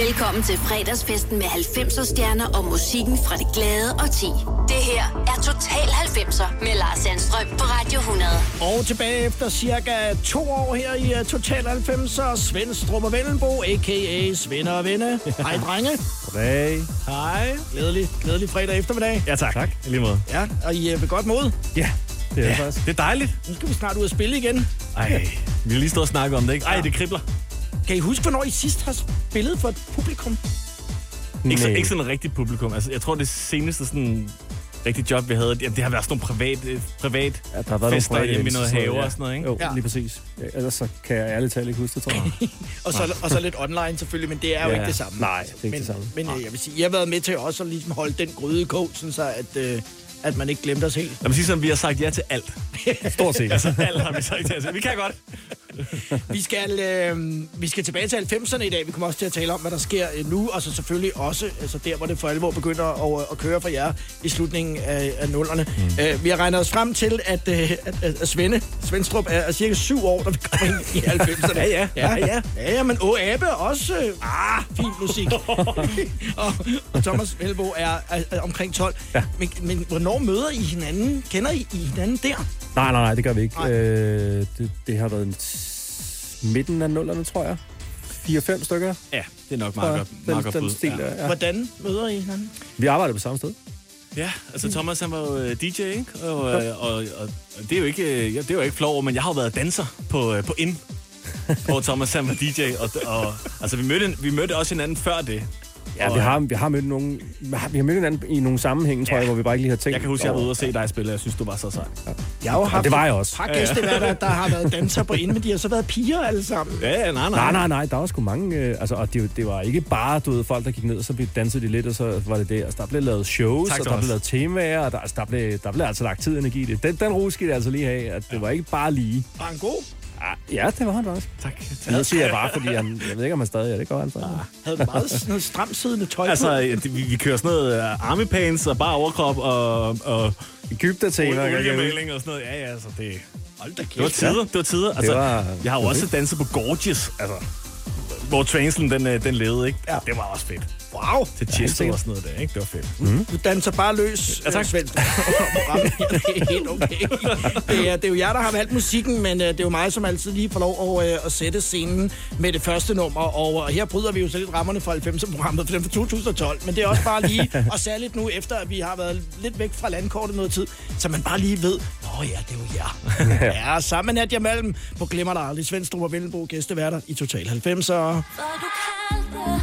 Velkommen til fredagsfesten med 90'er stjerner og musikken fra det glade og ti. Det her er Total 90'er med Lars Sandstrøm på Radio 100. Og tilbage efter cirka to år her i uh, Total 90'er, Svend Strup og Vellenbo, a.k.a. Svend og Venne. Hej, drenge. Goddag. Hej. Glædelig, glædelig fredag eftermiddag. Ja, tak. tak. I lige måde. Ja, og I er ved godt mod. Ja, det er ja, faktisk. Det er dejligt. Nu skal vi snart ud og spille igen. Ej, vi har lige stået og snakket om det, ikke? Ej, det kribler. Kan I huske, hvornår I sidst har spillet for et publikum? Ikke, så, ikke sådan en rigtig publikum. Altså, jeg tror, det seneste sådan rigtigt job, vi havde, det, det har været sådan nogle privat, øh, privat Ja, der har været fester nogle hjemme i noget have ja. og sådan noget, ikke? Jo, Ja. lige præcis. Ja, ellers så kan jeg ærligt talt ikke huske det, tror jeg. Og så, og så lidt online selvfølgelig, men det er jo Ja. ikke det samme. Nej, det er ikke men, det samme. Men øh, jeg vil sige, I har været med til også at ligesom holde den gryde i kog, sådan så at, øh, at man ikke glemte os helt. Lad mig sige sådan, vi har sagt ja til alt. Stort set. Altså, alt har vi sagt ja til. Vi kan godt. Vi skal, øh, vi skal tilbage til 90'erne i dag. Vi kommer også til at tale om, hvad der sker øh, nu, og så selvfølgelig også altså der, hvor det for alvor begynder at, at køre for jer i slutningen af, af nullerne. Mm. Øh, vi har regnet os frem til, at, øh, at, at, at Svende, Svendstrup er, er cirka syv år, da vi kommer ind i 90'erne. Ja, ja. ja, ja. ja, ja men Å Abe er også... Øh, ah, fin musik. og, og Thomas Velbo er, er, er omkring 12. Ja. Men, men hvornår møder I hinanden? Kender I, I hinanden der? Nej, nej, nej, det gør vi ikke. Nej. Øh, det, det har været en midten af nullerne, tror jeg. 4-5 stykker. Ja, det er nok meget godt. Den, godt den stil ja. Hvordan møder I hinanden? Vi arbejder på samme sted. Ja, altså Thomas han var jo øh, DJ, ikke? Og, øh, og, og, og det er jo ikke, øh, ja, det er jo ikke flov, over, men jeg har jo været danser på, på IN, hvor Thomas han var DJ. Og, og, altså vi mødte, vi mødte også hinanden før det. Ja, Og, vi har, vi har mødt nogen, vi har, vi har mødt hinanden i nogle sammenhænge, tror Ja. jeg, hvor vi bare ikke lige har tænkt Jeg kan huske, jeg var ude og se dig spille, og jeg synes, du var så sej. Jeg har jo haft det var jeg også. par gæsteværter, der har været danser på inden, men de har så været piger alle sammen. Ja, ja, nej, nej. Nej, nej, nej, der var sgu mange, øh, altså, og det, det var ikke bare, du ved, folk, der gik ned, og så blev dansede de lidt, og så var det det. Altså, der blev lavet shows, Tak, og der blev lavet temaer, og der, altså, der, blev, der blev altså lagt tid og energi i det. Den, den ro skal det altså lige have, at det var ikke bare lige. Var han god? Ja, det var han også. Tak. Men nu siger jeg bare, fordi han, jeg ved ikke, om han stadig er. Det går han stadig. Havde du meget sådan noget stramt siddende tøj Altså, på? det, vi, vi kører sådan noget uh, army pants og bare overkrop og, og huske. oliemaling og sådan noget. Ja, ja, altså det... Hold da kæft. Det var tider, det var tider. Altså, var- jeg har jo også danset på Gorgeous, altså, hvor Translen, den, øh, den levede, ikke? Ja. Det var også fedt. Wow. Til Chesto og sådan noget der, ikke? Det var fedt. Mm. Du danser bare løs, Ja, tak. Svend. Er helt okay. Det er, det er jo jer, der har valgt musikken, men øh, det er jo mig, som altid lige får lov at, øh, at sætte scenen med det første nummer. Og øh, her bryder vi jo så lidt rammerne fra 90'er-programmet, for den fra 2012. Men det er også bare lige, og særligt nu, efter at vi har været lidt væk fra landkortet noget tid, så man bare lige ved, Nå ja, det er jo jer. ja, sammen med Nadia Malm på Glemmer dig aldrig. Svendstrup og Vellenbro gæsteværter i Total 90'er. Hvad du kaldte,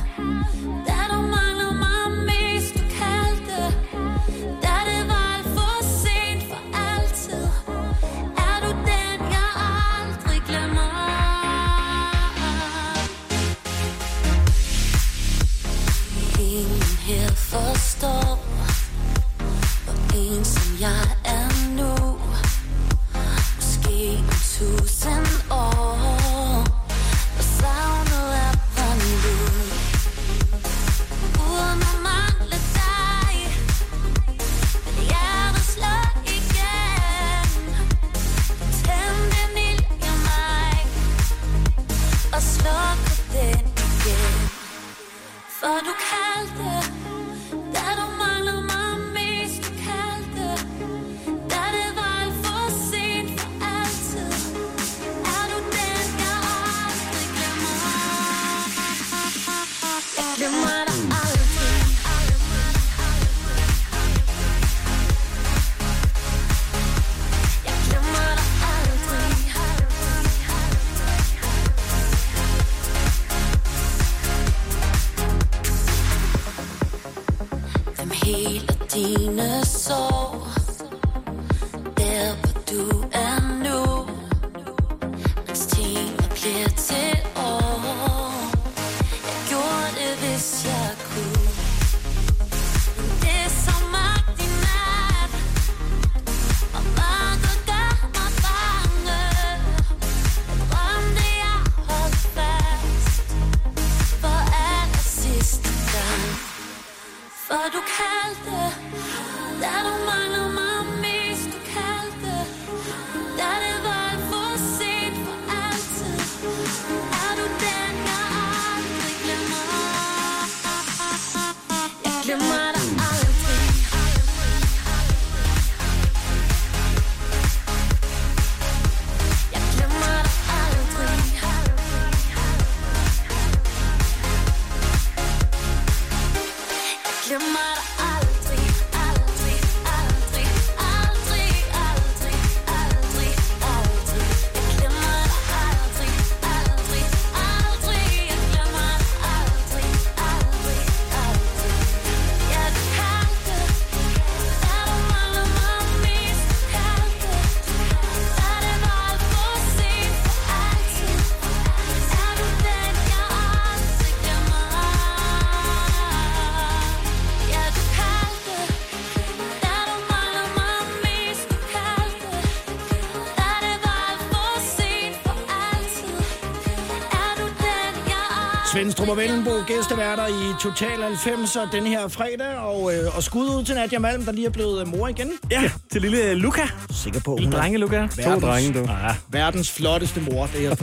gæsteværter i Total 90 og den her fredag, og, øh, og skud ud til Nadia Malm, der lige er blevet øh, mor igen. Ja, til lille Luca. Sikker på, hun drenge, Luca. To drenge, du. Ah, verdens flotteste mor, det er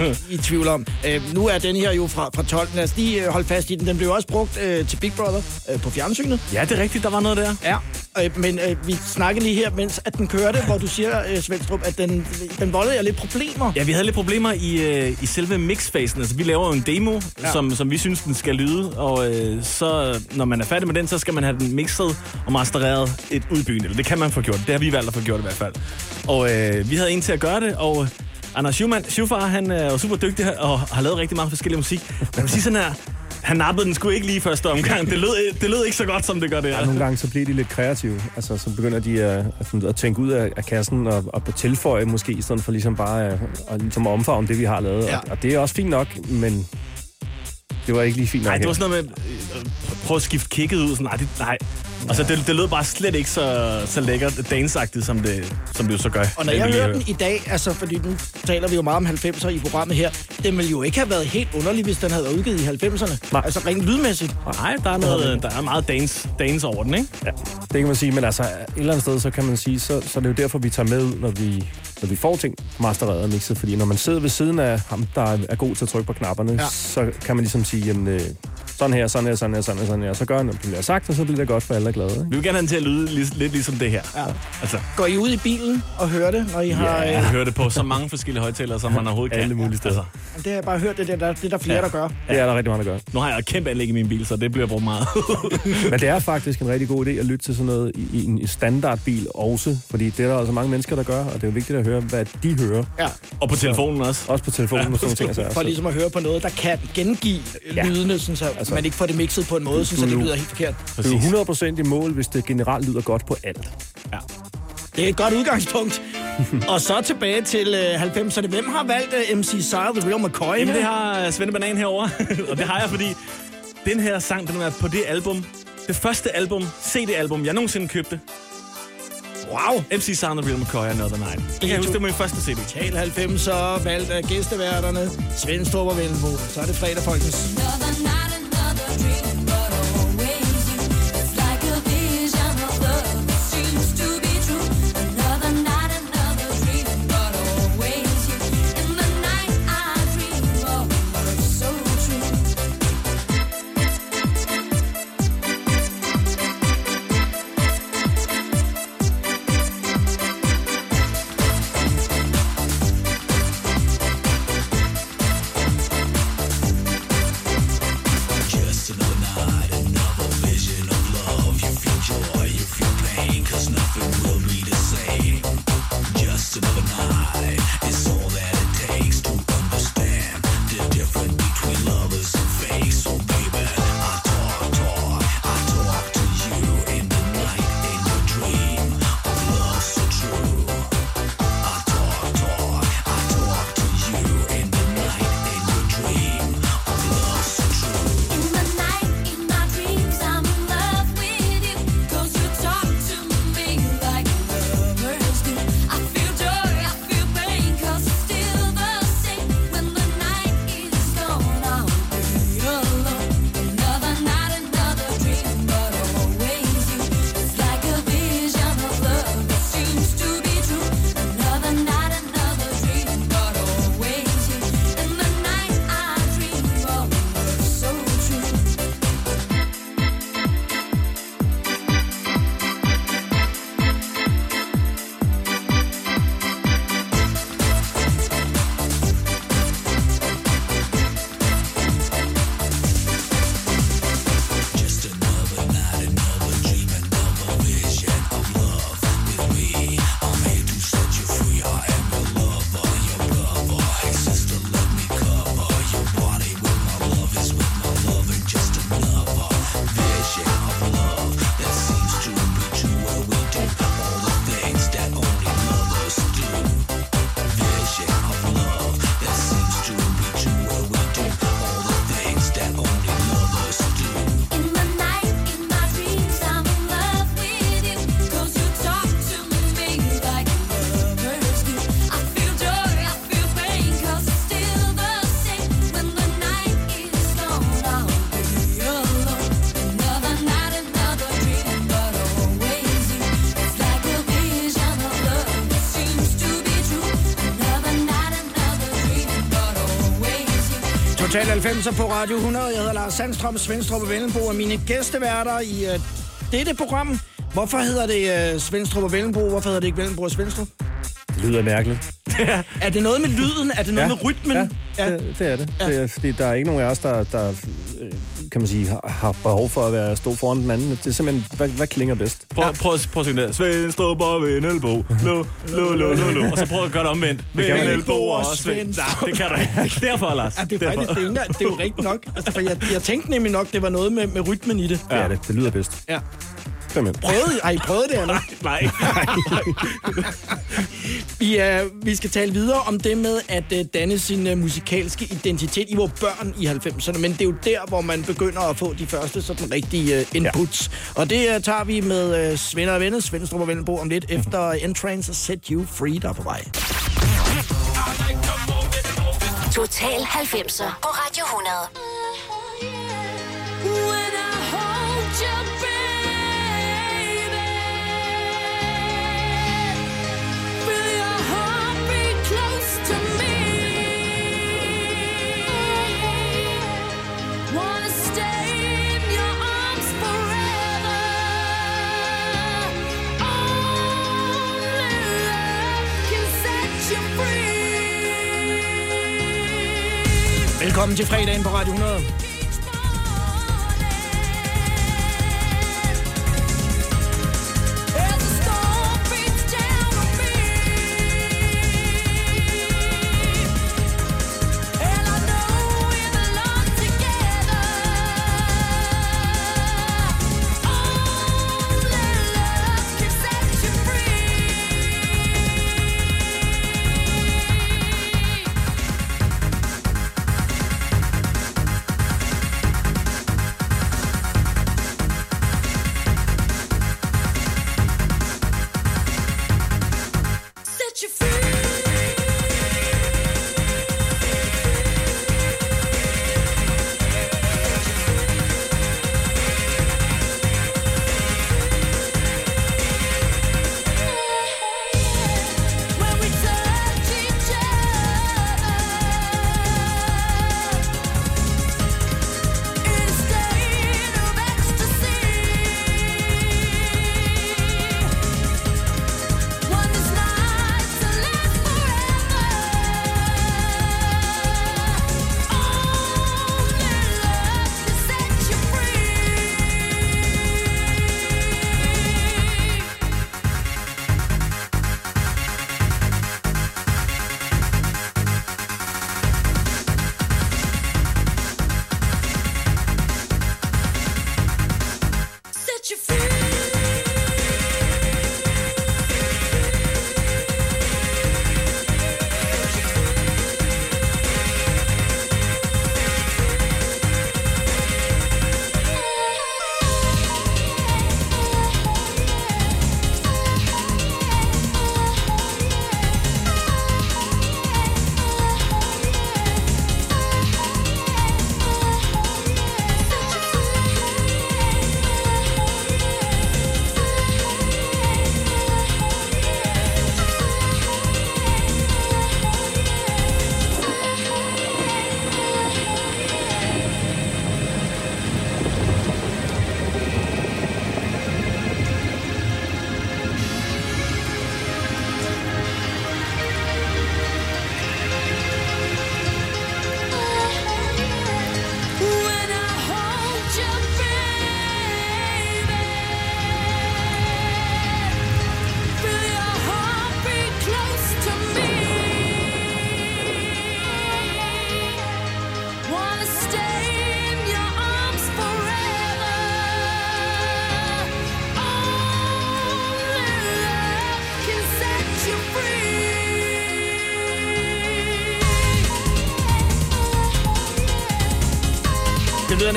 jeg i, i tvivl om. Øh, nu er den her jo fra, fra 12. Lad os lige øh, holde fast i den. Den blev også brugt øh, til Big Brother øh, på fjernsynet. ja, det er rigtigt, der var noget der. Ja, øh, men øh, vi snakkede lige her, mens at den kørte, hvor du siger, øh, Svendstrup, at den, den voldede jer lidt problemer. Ja, vi havde lidt problemer i, øh, i selve mixfasen. Altså, vi laver jo en demo, ja. Som, som vi synes, den skal lyde. Og øh, så, når man er færdig med den, så skal man have den mixet og mastereret et udbyggende. Eller det kan man få gjort. Det har vi valgt at få gjort i hvert fald. Og øh, vi havde en til at gøre det, og Anders Schumann, Schufar, han er jo super dygtig og har lavet rigtig meget forskellig musik. Men jeg vil sige sådan her, han nappede den sgu ikke lige første omgang. Det lød, det lød ikke så godt, som det gør det Ja, her. nogle gange så bliver de lidt kreative. Altså, så begynder de at, at, at tænke ud af, af kassen og, og på tilføje måske, i stedet for ligesom bare at, at, ligesom at omfavne det, vi har lavet. Ja. Og, og det er også fint nok, men det var ikke lige fint nok Nej, det var sådan noget med, øh, prøv at skifte kicket ud. Sådan, nej, det, nej. Altså, det, det lød bare slet ikke så, så lækkert dansagtigt, som det, som det jo så gør. Og når Det, jeg hører den i dag, altså fordi nu taler vi jo meget om 90'er i programmet her, den ville jo ikke have været helt underlig, hvis den havde været udgivet i 90'erne. Nej. Altså rent lydmæssigt. Nej, der er, noget, der er meget dance, dance over den, ikke? Ja, det kan man sige, men altså et eller andet sted, så kan man sige, så, så er det jo derfor, vi tager med ud, når vi, når vi får ting mastereret og mixet. Fordi når man sidder ved siden af ham, der er god til at trykke på knapperne, Ja. så kan man ligesom sige, jamen, øh, sådan her, sådan her, sådan her, sådan her, sådan her. Så gør han, det bliver sagt, og så bliver det godt for alle er glade. Ikke? Vi vil gerne have den til at lyde lidt, lidt ligesom det her. Ja. Altså, Går I ud i bilen og hører det, når I har... jeg Øh, hører det på så mange forskellige højtalere, som man overhovedet kan. Alle mulige steder. Altså, det har jeg bare hørt, det er der, det er der flere, Ja. der gør. Det er der rigtig mange, der gør. nu har jeg et kæmpe anlæg i min bil, så det bliver brugt meget. Men det er faktisk en rigtig god idé at lytte til sådan noget i, i en standardbil også, fordi det er der altså mange mennesker, der gør, og det er jo vigtigt at høre, hvad de hører. Ja, og på telefonen også. Også på telefonen og sådan nogle ting. Altså. for ligesom at høre på noget, der kan gengive Ja. lydene, sådan så altså, man ikke får det mixet på en måde, så det lyder helt forkert. Du er 100% i mål, hvis det generelt lyder godt på alt. Ja. Det er et godt udgangspunkt. og så tilbage til øh, 90'erne. Hvem har valgt øh, MC Sire, The Real McCoy? Jamen, det har Svende Banan herovre, og det har jeg, fordi den her sang, den er på det album, det første album, CD-album, jeg nogensinde købte. Wow. MC Sound of Real McCoy Another Night. Det kan jeg huske, det var min første CD. Total 90'er, valgt af gæsteværterne, Svendstrup og Vellenbo. Så er det fredag, folkens. Another night, Total 90 på Radio 100. Jeg hedder Lars Sandstrøm, Svendstrup og Vellenbo og mine gæsteværter i uh, dette program. Hvorfor hedder det uh, Svendstrup og Vellenbo? Hvorfor hedder det ikke Vellenbo og Svendstrup? Det lyder mærkeligt. Er det noget med lyden? Er det noget med rytmen? Ja, det, det er det. Ja. det er, fordi der er ikke nogen af os, der, der øh, kan man sige, har, har behov for at være stå foran den anden. Det er simpelthen, hvad, hvad klinger bedst? Prøv, ja. prøv, prøv at synge der. Svendstrup og Vennelbo. Lo, lo, lo, lo, lo. Og så prøv at gøre det omvendt. Vennelbo og Svendstrup. Nej, det kan du ikke. Derfor, Lars. Ja, det er faktisk det er, det er jo rigtigt nok. Altså, for jeg, jeg tænkte nemlig nok, det var noget med, med rytmen i det. Det er det. Det lyder bedst. Ja. Ind. Prøvede, har I prøvet det, eller? Nej. Vi, uh, vi skal tale videre om det med at uh, danne sin uh, musikalske identitet i vores børn i 90'erne, men det er jo der, hvor man begynder at få de første sådan rigtige uh, inputs. Ja. Og det uh, tager vi med uh, Svend og Venner, Svendstrup og Vellenbo om lidt efter Entrance og Set You Free, der er på vej. Total 90'er på Radio 100. Velkommen til fredagen på Radio 100.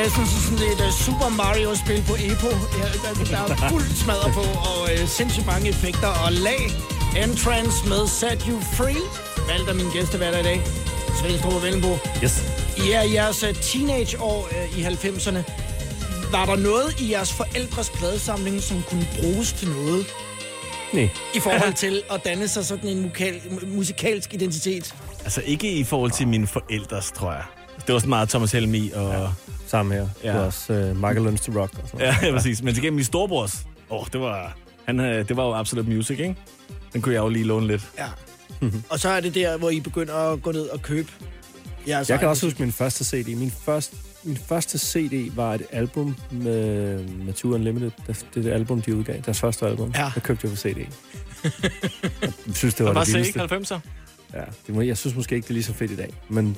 næsten sådan et uh, Super Mario-spil på Epo. Ja, der, der er fuldt smadret på, og uh, sindssygt mange effekter og lag. Entrance med Set You Free. Valgt af mine gæsteværter i dag. Svendstrup og Vellenbo. Yes. I er jeres uh, teenageår uh, i 90'erne. Var der noget i jeres forældres pladesamling, som kunne bruges til noget? Nej. I forhold til at danne sig sådan en mukal, musikalsk identitet? Altså ikke i forhold til mine forældres, tror jeg. Det var sådan meget Thomas Helmi og... Ja. Sammen her. Ja. Det er også uh, Michael Learns to Rock og sådan. Ja, ja, præcis. Men til gengæld min storebrors, åh, oh, det var... Han, øh, det var jo Absolute Music, ikke? Den kunne jeg jo lige låne lidt. Ja. og så er det der, hvor I begynder at gå ned og købe jeres Jeg kan også huske min første CD. Min første, min første CD var et album med, med Tour Unlimited. Det, det er det album, de udgav. Deres første album. Ja. Det købte jeg på CD. jeg synes, det var bare det vildeste. ikke? 90'er. Ja, det må, jeg synes måske ikke, det er lige så fedt i dag. Men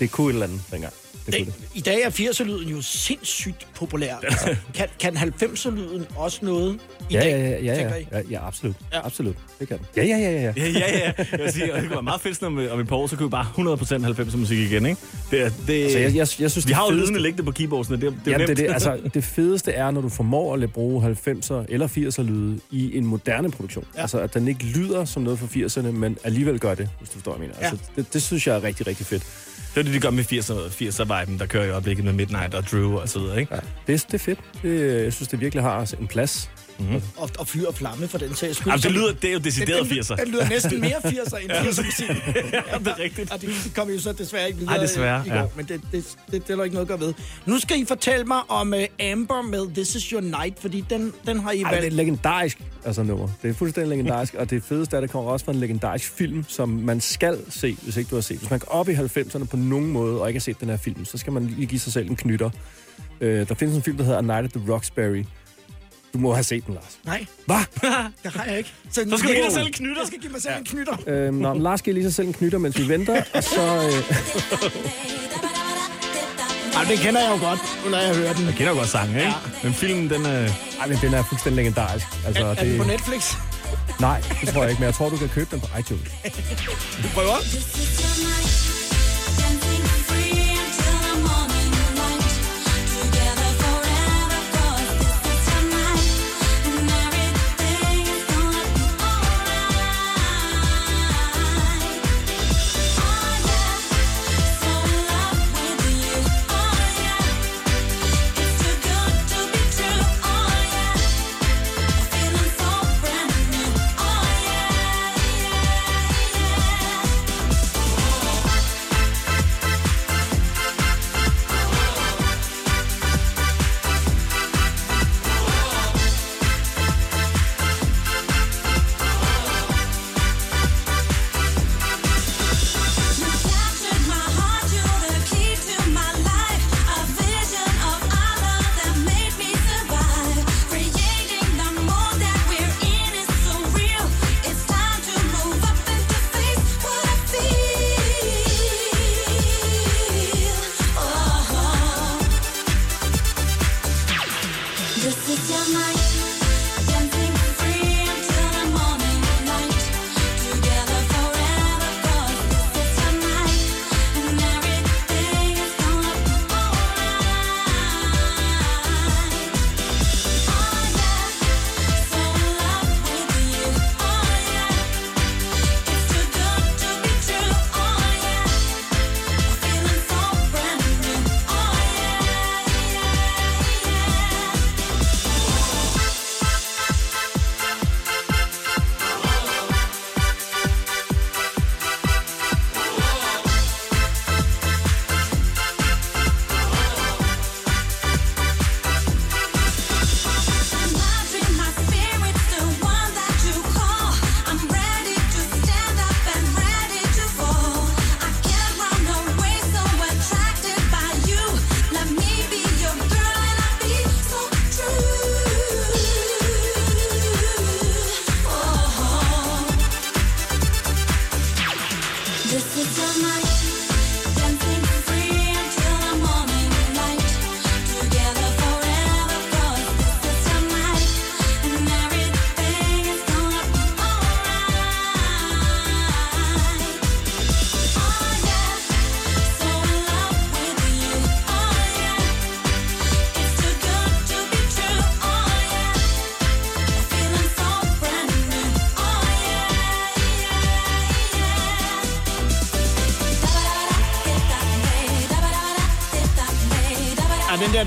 det kunne et eller andet dengang. Kunne Det, det. I dag er 80'er-lyden jo sindssygt populær. Altså, kan, kan 90'er-lyden også noget i Ja, dag, ja, ja, ja, ja, ja, absolut. Ja. Absolut. Det kan den. Ja, ja, ja, ja. Ja, ja, ja. Jeg vil sige, og det kunne være meget fedt, om, om et par år, så kunne vi bare 100% 90'er musik igen, ikke? Det, er- det, Altså, jeg, jeg, jeg synes, vi har jo fedeste- lydene liggende på keyboardsene. Det, det er Jamen, nemt. det, det, altså, det fedeste er, når du formår at bruge 90'er eller 80'er lyde i en moderne produktion. Ja. Altså, at den ikke lyder som noget fra 80'erne, men alligevel gør det, hvis du forstår, hvad jeg mener. Ja. Altså, det, det, synes jeg er rigtig, rigtig fedt. Det er det, de gør med 80'er, 80'er-viben, der kører i øjeblikket med Midnight og Drew og så videre, ikke? Ja. Det, er- det er fedt. Det, jeg synes, det virkelig har en plads. Og, og fyr og flamme for den sags skyld. Jamen, det, lyder, det er jo den, decideret den, 80'er. den lyder næsten mere 80'er end 80'er musik. Ja, det er rigtigt. Og det, det kom jo så desværre ikke videre Ej, desværre, i går, ja. men det, det, det, det er der ikke noget at gøre ved. Nu skal I fortælle mig om uh, Amber med This Is Your Night, fordi den, den har I Ej, det er valgt. legendarisk altså, nummer. Det er fuldstændig legendarisk, og det fedeste er, at det kommer også fra en legendarisk film, som man skal se, hvis ikke du har set. Hvis man går op i 90'erne på nogen måde og ikke har set den her film, så skal man lige give sig selv en knytter. Øh, der findes en film, der hedder A Night at the Roxbury. Du må have set den, Lars. Nej, Hvad? det har jeg ikke. Så, Så skal du give dig selv en knytter. Jeg skal give mig selv en knytter. Øhm, nå, men Lars giver lige sig selv en knytter, mens vi venter, og så... Øh, Ej, den kender jeg jo godt, når jeg hører den. Jeg kender jo godt sangen, ikke? Ja. Men filmen, den er... ej, men den er fuldstændig legendarisk. Altså, Er, er den på Netflix? Nej, det tror jeg ikke, men jeg tror, du kan købe den på iTunes. Du prøver?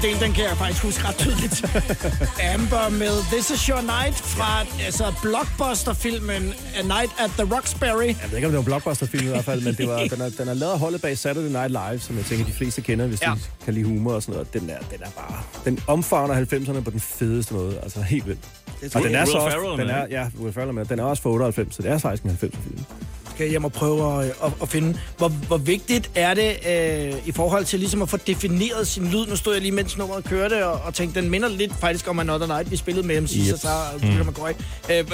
Del, den kan jeg faktisk huske ret tydeligt. Amber med This Is Your Night fra altså, blockbuster-filmen A Night at the Roxbury. Jeg ved ikke, om det var en blockbuster-film i hvert fald, men det var, den, er, den er lavet af holdet bag Saturday Night Live, som jeg tænker, de fleste kender, hvis ja. De kan lide humor og sådan noget. Den er, den er bare... Den omfavner 90'erne på den fedeste måde. Altså helt vildt. Og den er Will så også... Den er, ja, Will Ferrell er med. Den er også fra 98, så det er faktisk en 90'er-film. Skal jeg hjem og prøve at, at, at finde. Hvor, hvor vigtigt er det øh, i forhold til ligesom at få defineret sin lyd? Nu stod jeg lige, mens nummeret kørte, og, og tænkte, den minder lidt faktisk om Another Night, vi spillede med MC, Yep. så så mm. McCoy. Øh,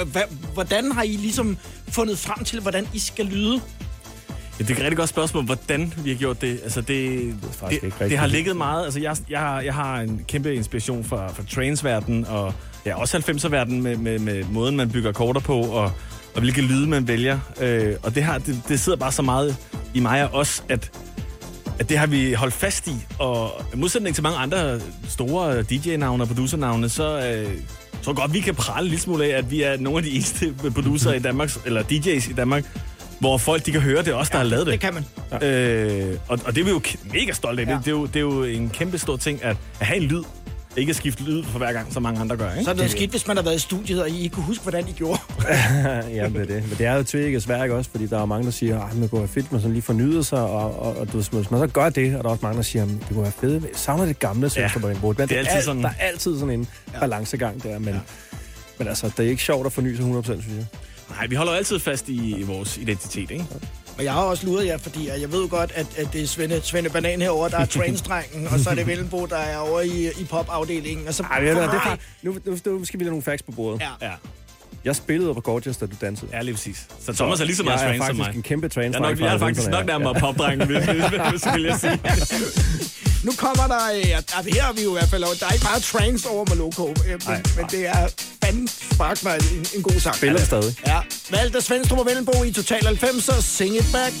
hvordan har I ligesom fundet frem til, hvordan I skal lyde? Ja, det er et rigtig godt spørgsmål, hvordan vi har gjort det. Altså, det, faktisk det, ikke det, rigtig. har ligget meget. Altså, jeg, jeg, har, jeg har en kæmpe inspiration fra, fra trainsverden og ja, også 90'er-verden med, med, med måden, man bygger korter på, og, og hvilke lyde man vælger. Øh, og det, har, det, det sidder bare så meget i mig og os, at, at det har vi holdt fast i. Og i modsætning til mange andre store DJ-navne og producer-navne, så øh, tror jeg godt, vi kan prale lidt smule af, at vi er nogle af de eneste producer i Danmark, eller DJ's i Danmark, hvor folk de kan høre, det er os, der har lavet det. Det kan man. Øh, og, og det er vi jo mega stolte af. Ja. Ja. Det, det, er jo, det er jo en kæmpe stor ting at, at have en lyd. Ikke at skifte lyd for hver gang, som mange andre gør. Ikke? Så er det noget skidt, hvis man har været i studiet, og I ikke kunne huske, hvordan I gjorde. ja, det er det. Men det er jo tvækket svært også, fordi der er mange, der siger, at det kunne være fedt, man sådan lige fornyede sig, og, og, og du, ved, hvis man så gør det, og der er også mange, der siger, at det kunne være fedt. Jeg savner det gamle Søsterborg. Men det er altid alt- sådan. Der er altid sådan en ja. balancegang der, men, ja. men altså, det er ikke sjovt at forny sig 100%, synes jeg. Nej, vi holder altid fast i, i vores identitet, ikke? Men jeg har også luret jer, fordi jeg ved jo godt, at, at det er Svende, Svende Banan herovre, der er trainstrengen, og så er det Vellenbo, der er over i, i popafdelingen. Og så, Ej, det, er, det er, nu, nu, nu skal vi lade nogle facts på bordet. Ja. Ja, Jeg spillede på Gorgeous, da du dansede. ja lige præcis. Så Thomas er lige så meget jeg er trans som faktisk mig. en kæmpe trans Jeg er, nok, jeg er faktisk nok nærmere ja. popdrengen, hvis, hvis, hvis, vil jeg sige. Nu kommer der, øh, det her er vi jo i hvert fald, der er ikke meget trance over med Loco, øh, men, men det er fandme spark mig en, en god sang. Spiller stadig. Ja, valgt af Svendstrup og Vellenbo i Total 90'er, Sing It Back.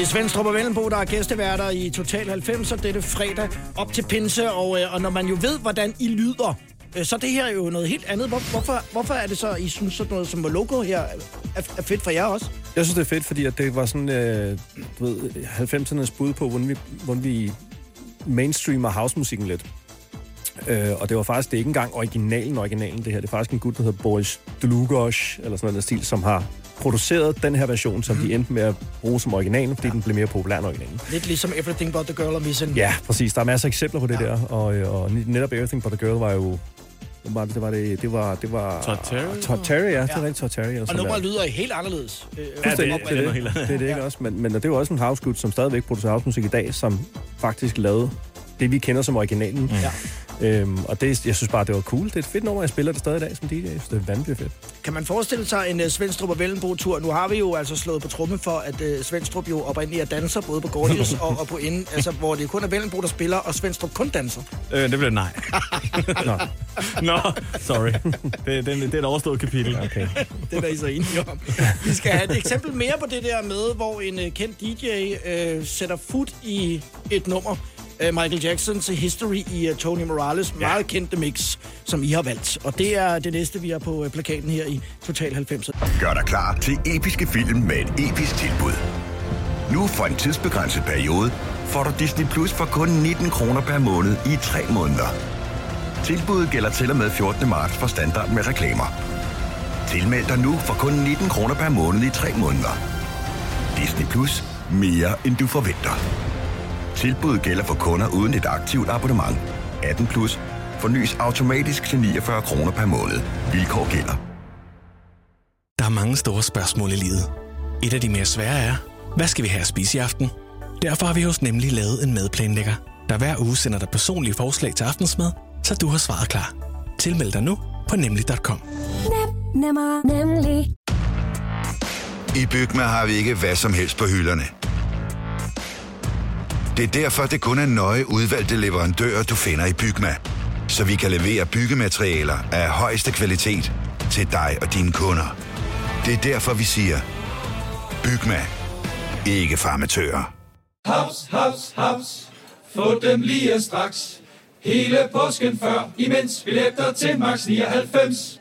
Det er Svendstrup og Vellenbo, der er gæsteværter i Total 90, og dette fredag op til pinse. Og, øh, og når man jo ved, hvordan I lyder, øh, så det her er jo noget helt andet. Hvor, hvorfor, hvorfor er det så, I synes sådan noget som logo her er, er fedt for jer også? Jeg synes, det er fedt, fordi at det var sådan, øh, du ved, 90'ernes bud på, hvordan vi, hvordan vi mainstreamer housemusikken lidt. Øh, og det var faktisk, det er ikke engang originalen, originalen det her. Det er faktisk en gut, der hedder Boris Dlugosh, eller sådan noget stil, som har produceret den her version, som mm. de endte med at bruge som originalen, fordi ja. den blev mere populær end originalen. Lidt ligesom Everything But The Girl og Missing. Ja, præcis. Der er masser af eksempler på det ja. der, og, øh, og netop Everything But The Girl var jo det var det, var det, det var, det var... Todd Terry? Todd Terry, ja. Det er rigtig Todd Terry. Og nummeret lyder helt anderledes. Øh, ja, det, det, det, det, det, det, er det ikke også. Men, men det er jo også en house som stadigvæk producerer housemusik i dag, som faktisk lavede det, vi kender som originalen. Ja. Øhm, og det, jeg synes bare, det var cool. Det er et fedt nummer, jeg spiller det stadig i dag som DJ, så det er vanvittigt fedt. Kan man forestille sig en uh, Svendstrup og Vellenbo-tur? Nu har vi jo altså slået på tromme for, at uh, Svendstrup jo oprindeligt er danser, både på Gordius og, og på inden, altså, hvor det kun er Vellenbo, der spiller, og Svendstrup kun danser. Øh, det bliver nej. Nå. Nå, sorry. Det, det, det er et overstået kapitel. Okay. det er der I så enige om. Vi skal have et eksempel mere på det der med, hvor en uh, kendt DJ uh, sætter fod i et nummer uh, Michael Jacksons History i uh, Tony Morales ja. meget kendte mix, som I har valgt. Og det er det næste, vi har på uh, plakaten her i Total 90. Gør dig klar til episke film med et episk tilbud. Nu for en tidsbegrænset periode får du Disney Plus for kun 19 kroner per måned i 3 måneder. Tilbuddet gælder til og med 14. marts for standard med reklamer. Tilmeld dig nu for kun 19 kroner per måned i 3 måneder. Disney Plus. Mere end du forventer. Tilbuddet gælder for kunder uden et aktivt abonnement. 18 plus. Fornyes automatisk til 49 kroner per måned. Vilkår gælder. Der er mange store spørgsmål i livet. Et af de mere svære er, hvad skal vi have at spise i aften? Derfor har vi hos Nemlig lavet en madplanlægger, der hver uge sender dig personlige forslag til aftensmad, så du har svaret klar. Tilmeld dig nu på nemlig.com. Nem, nemmer, nemlig. I Bygma har vi ikke hvad som helst på hylderne. Det er derfor, det kun er nøje udvalgte leverandører, du finder i Bygma. Så vi kan levere byggematerialer af højeste kvalitet til dig og dine kunder. Det er derfor, vi siger, Bygma. Ikke farmatører. Haps, haps, haps. Få dem lige straks. Hele påsken før, imens billetter til max 99.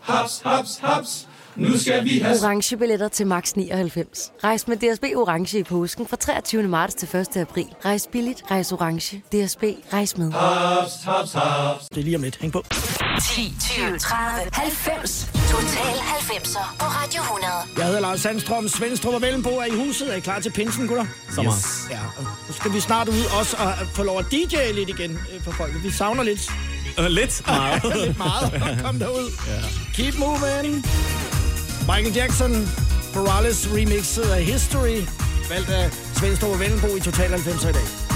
Haps, haps, haps. Nu skal vi have... Orange billetter til max 99. Rejs med DSB Orange i påsken fra 23. marts til 1. april. Rejs billigt, rejs orange. DSB, rejs med. Haps, haps, haps. Det er lige om lidt. Hæng på. 10, 20, 30, 90. Total 90'er på Radio 100. Jeg hedder Lars Sandstrøm. Svendstrup og Vellenbo er i huset. Er I klar til pinsen, gutter? Så yes. Ja, og nu skal vi snart ud også og få lov at DJ lidt igen øh, for folk. Vi savner lidt. Uh, lidt meget. lidt meget. Kom derud. Ja. Keep moving. Michael Jackson, Morales remixet af History, valgt af Svend Store Vellenbo i Total 90 i dag.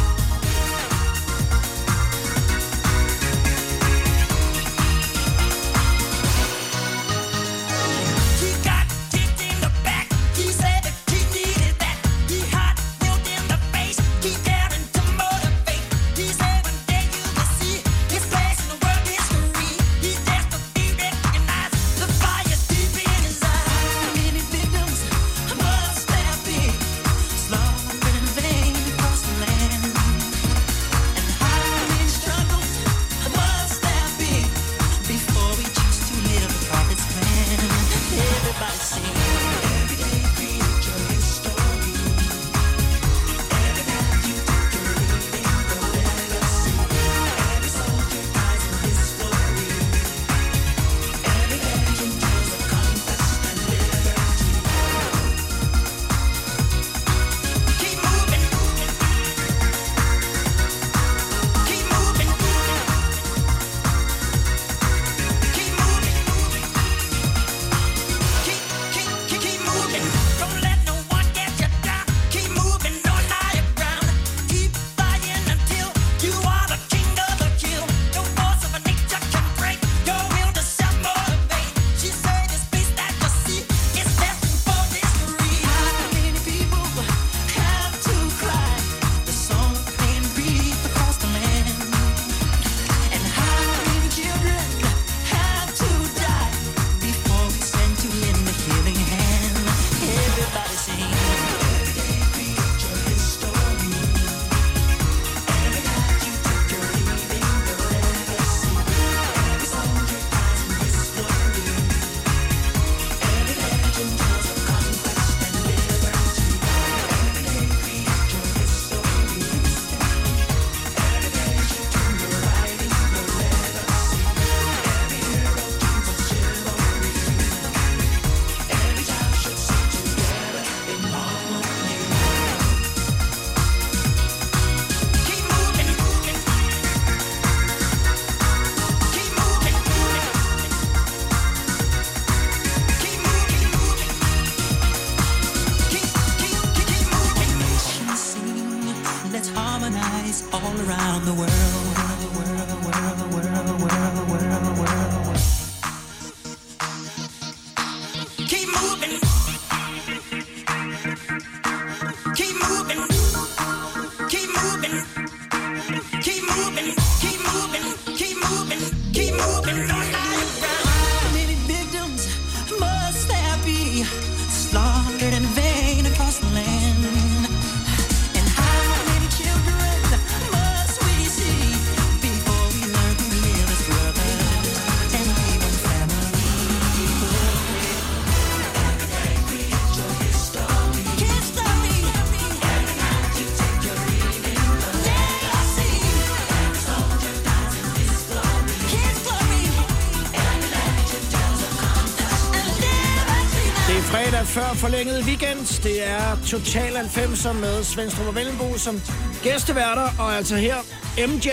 Forlænget weekend. Det er Total 90 med Svendstrup og Vellenbo som gæsteværter. Og altså her MJ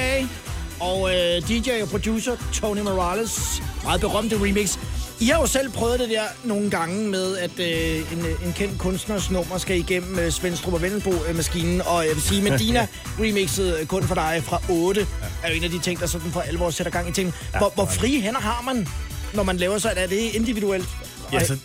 og øh, DJ og producer Tony Morales. Meget berømte remix. I har jo selv prøvet det der nogle gange med, at øh, en, en kendt kunstners nummer skal igennem øh, Svendstrup og Vellenbo-maskinen. Og jeg vil sige, Medina remixet øh, kun for dig fra 8 er jo en af de ting, der sådan for alvor sætter gang i ting. Hvor, hvor frie hænder har man, når man laver sådan? Er det individuelt? Ja, så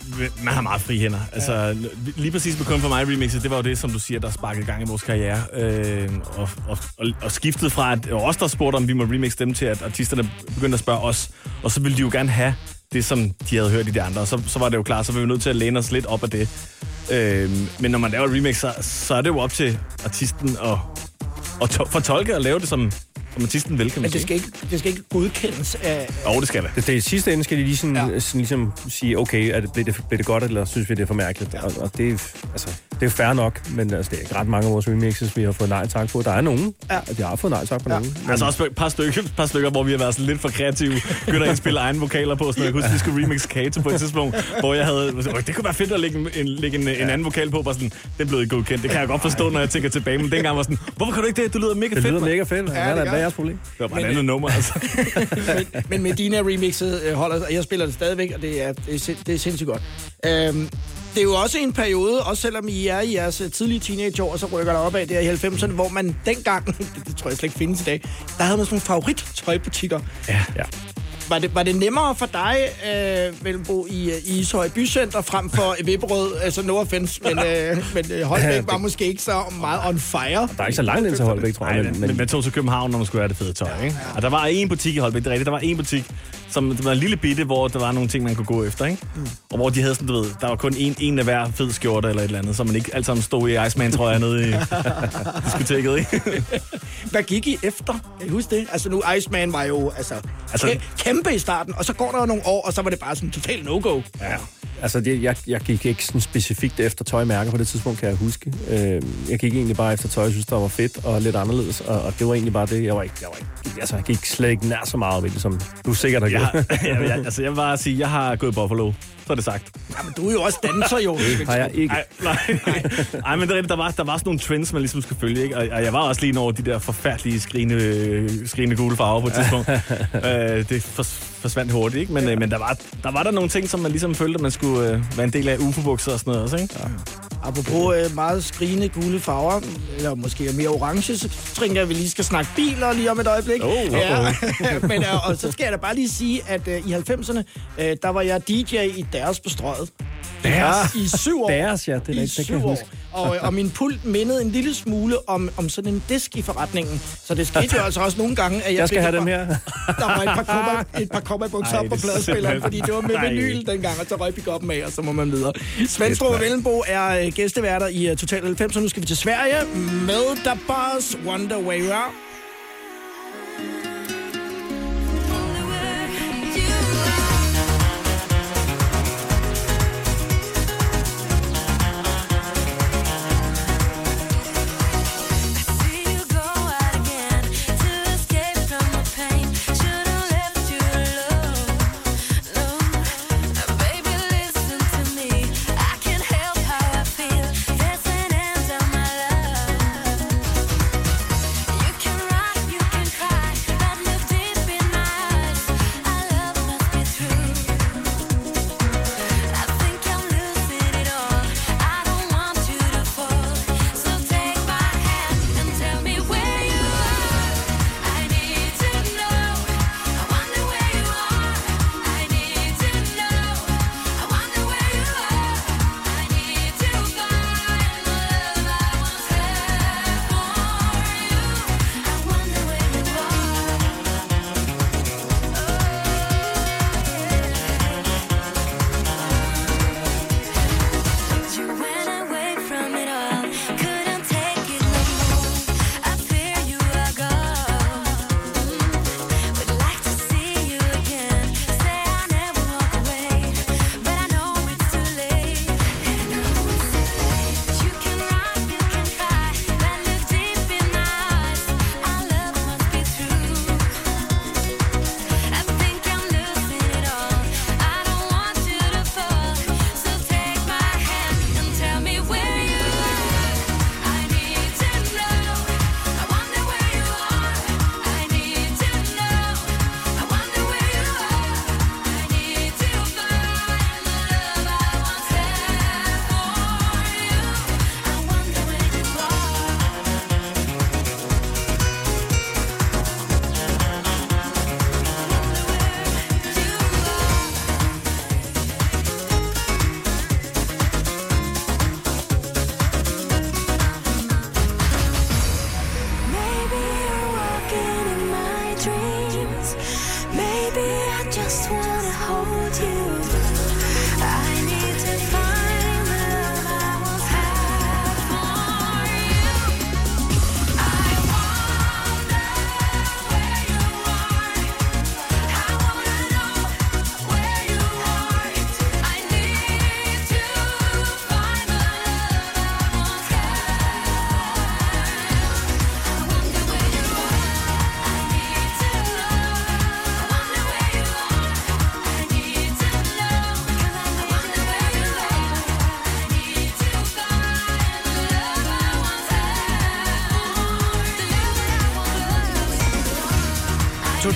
man har meget frie hænder. Altså, lige præcis med Kun for mig remixet, det var jo det, som du siger, der sparkede gang i vores karriere. Øh, og, og, og, og skiftet fra, at os, der spurgte, om vi må remixe dem, til at artisterne begyndte at spørge os. Og så ville de jo gerne have det, som de havde hørt i de andre. Og så, så var det jo klart, så var vi nødt til at læne os lidt op af det. Øh, men når man laver et remix, så, så er det jo op til artisten at, at to- fortolke og lave det, som, kan man Men det sige. skal ikke, det skal ikke godkendes af... Jo, det skal det. Det, det sidste ende skal de lige sådan, ja. sådan ligesom sige, okay, er det, blev, det, blev det godt, eller synes vi, det er for mærkeligt? Ja. Og, og det, er, altså, det er fair nok, men altså, det er ikke ret mange af vores remixes, vi har fået nej tak på. Der er nogen, ja. de har fået nej tak på ja. nogen. Altså også et par stykker, par stykker, hvor vi har været sådan lidt for kreative. Begynder at indspille egne vokaler på. Sådan, jeg kan huske, vi skulle remix Kate på et tidspunkt, hvor jeg havde... "Åh, Det kunne være fedt at lægge en, en, lægge en, en anden vokal på. Bare sådan, det blev ikke godkendt. Det kan jeg godt forstå, når jeg tænker tilbage. Men dengang var sådan, hvorfor kan du ikke det? Det lyder mega Det fedt. lyder mand." mega fedt. Ja, det er, er jeres problem? Det var bare et andet nummer, altså. men, men Medina remixet øh, holder og jeg spiller det stadigvæk, og det er, det er, det er sindssygt godt. Øhm, det er jo også en periode, også selvom I er i jeres øh, tidlige teenageår, så rykker der op af der i 90'erne, hvor man dengang, det, det tror jeg slet ikke findes i dag, der havde man sådan nogle favorit-tøjbutikker. Ja, ja. Var det, var det nemmere for dig, øh, Velbo, i, i Ishøj Bycenter, frem for i Vipperød? Altså, no offense, men, øh, men øh, Holbæk Ja, var måske ikke så meget on fire. Der er ikke så langt ind til Holbæk, tror jeg. Nej, Men, men, men, men man tog til København, når man skulle have det fede tøj, ikke? Og der var en butik i Holbæk, det er rigtigt, der var en butik, som det var en lille bitte, hvor der var nogle ting, man kunne gå efter, ikke? Mm. Og hvor de havde sådan, du ved, der var kun en, en af hver fed skjorte eller et eller andet, så man ikke alt sammen stod i Iceman-trøjer nede i diskoteket, ikke? Hvad gik I efter? Kan I huske det? Altså nu, Iceman var jo altså, Altså- altså kæmpe i starten, og så går der jo nogle år, og så var det bare sådan totalt no-go. Ja. altså, det, jeg, jeg gik ikke sådan specifikt efter tøjmærker på det tidspunkt, kan jeg huske. Øh, jeg gik egentlig bare efter tøj, jeg synes, der var fedt og lidt anderledes. Og, og det var egentlig bare det. Jeg var ikke, jeg var ikke, altså, jeg gik slet ikke nær så meget ved det, som du sikkert har Jeg, har- jeg, jeg, altså, jeg vil bare sige, jeg har gået Buffalo. Så er det sagt. Jamen, du er jo også danser jo. har jeg ikke. Ej, nej, nej, men det er rigtigt, der var, der var sådan nogle trends, man ligesom skulle følge, ikke? Og, og jeg var også lige over de der forfærdelige skrigende, skrigende gule farver på et tidspunkt. øh, det fors, forsvandt hurtigt, ikke? Men, øh, men der, var, der var der nogle ting, som man ligesom følte, at man skulle øh, være en del af UFO-bukser og sådan noget også, ikke? Ja. Apropos øh, meget skrigende gule farver, eller måske mere orange, så tænker jeg, at vi lige skal snakke biler lige om et øjeblik. Oh, oh, ja. Men øh, og så skal jeg da bare lige sige, at øh, i 90'erne, øh, der var jeg DJ i deres bestrøget. Deres? I syv år. Deres, ja, det er I det kan syv jeg år. Og, øh, og min pult mindede en lille smule om, om sådan en disk i forretningen. Så det skete jo altså også nogle gange, at jeg, Jeg skal have dem her. Der var et par kopper, et par kopper bukser Ej, op på er pladespilleren, fordi det var med Ej. vinyl dengang, og så røg pick med, og så må man videre. Svendstrup og Vellenbo er øh, gæsteværter i uh, Total 90, så nu skal vi til Sverige med The Boss Wonder Way Round.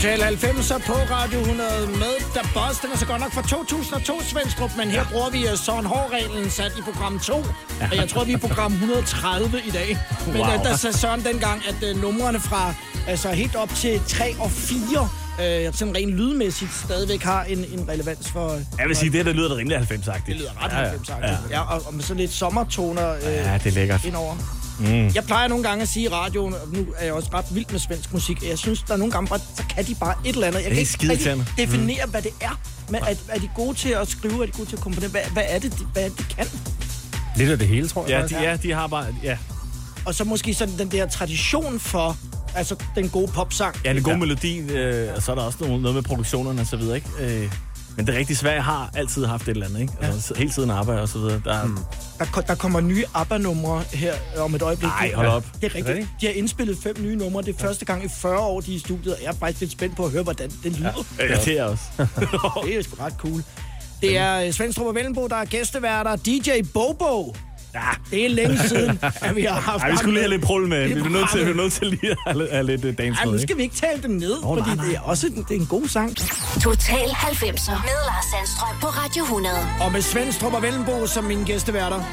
Total 90'er på Radio 100 med The Boss. Den er så godt nok fra 2002, Svendstrup, men her bruger vi uh, Søren Hård-reglen sat i program 2. Og jeg tror, vi er i program 130 i dag. Men Wow. uh, der sagde Søren dengang, at uh, numrene fra altså helt op til 3 og 4 øh, sådan rent lydmæssigt stadigvæk har en, en relevans for... Jeg vil sige, det der lyder da rimelig 90-agtigt. Det lyder ret ja, ja. 90 ja. ja, og, og med sådan lidt sommertoner øh, Ja, det er lækkert. indover. Mm. Jeg plejer nogle gange at sige i radioen, og nu er jeg også ret vild med svensk musik, jeg synes, der er nogle gange bare, så kan de bare et eller andet. Jeg Det er kan ikke rigtig definere, hvad det er. Men er, er de gode til at skrive, er de gode til at komponere? Hvad, hvad er det, de, hvad er det, de kan? Lidt af det hele, tror jeg. Ja, faktisk. de, ja, de har bare... Ja, Og så måske sådan den der tradition for altså, den gode popsang. ja det gode ja. melodi, øh, og så er der også noget, noget med produktionerne og så videre, ikke? Øh, men det er rigtigt, Sverige har altid haft et eller andet, ikke? Altså, hele tiden arbejde og så videre. Der, mm. Der, ko- der kommer nye ABBA-numre her om et øjeblik. Nej, hold op. Det er rigtigt. De har indspillet fem nye numre. Det er første gang i 40 år, de er i studiet, og jeg er faktisk lidt spændt på at høre, hvordan det lyder. Ja, det er også. det er sgu ret cool. Det er øh, Svendstrup og Vellenbo, der er gæsteværter. DJ Bobo. Ja, det er længe siden, at vi har haft Ej, vi skulle lige have lidt prul med. Det er Vi er nødt til, vi er nødt til lige at have, have lidt Ej, med, nu skal vi ikke tale dem ned, Åh, fordi nej, nej. det er også en, det er en god sang. Total 90'er med Lars Sandstrøm på Radio 100. Og med Svendstrup og Vellenbo som mine gæsteværter.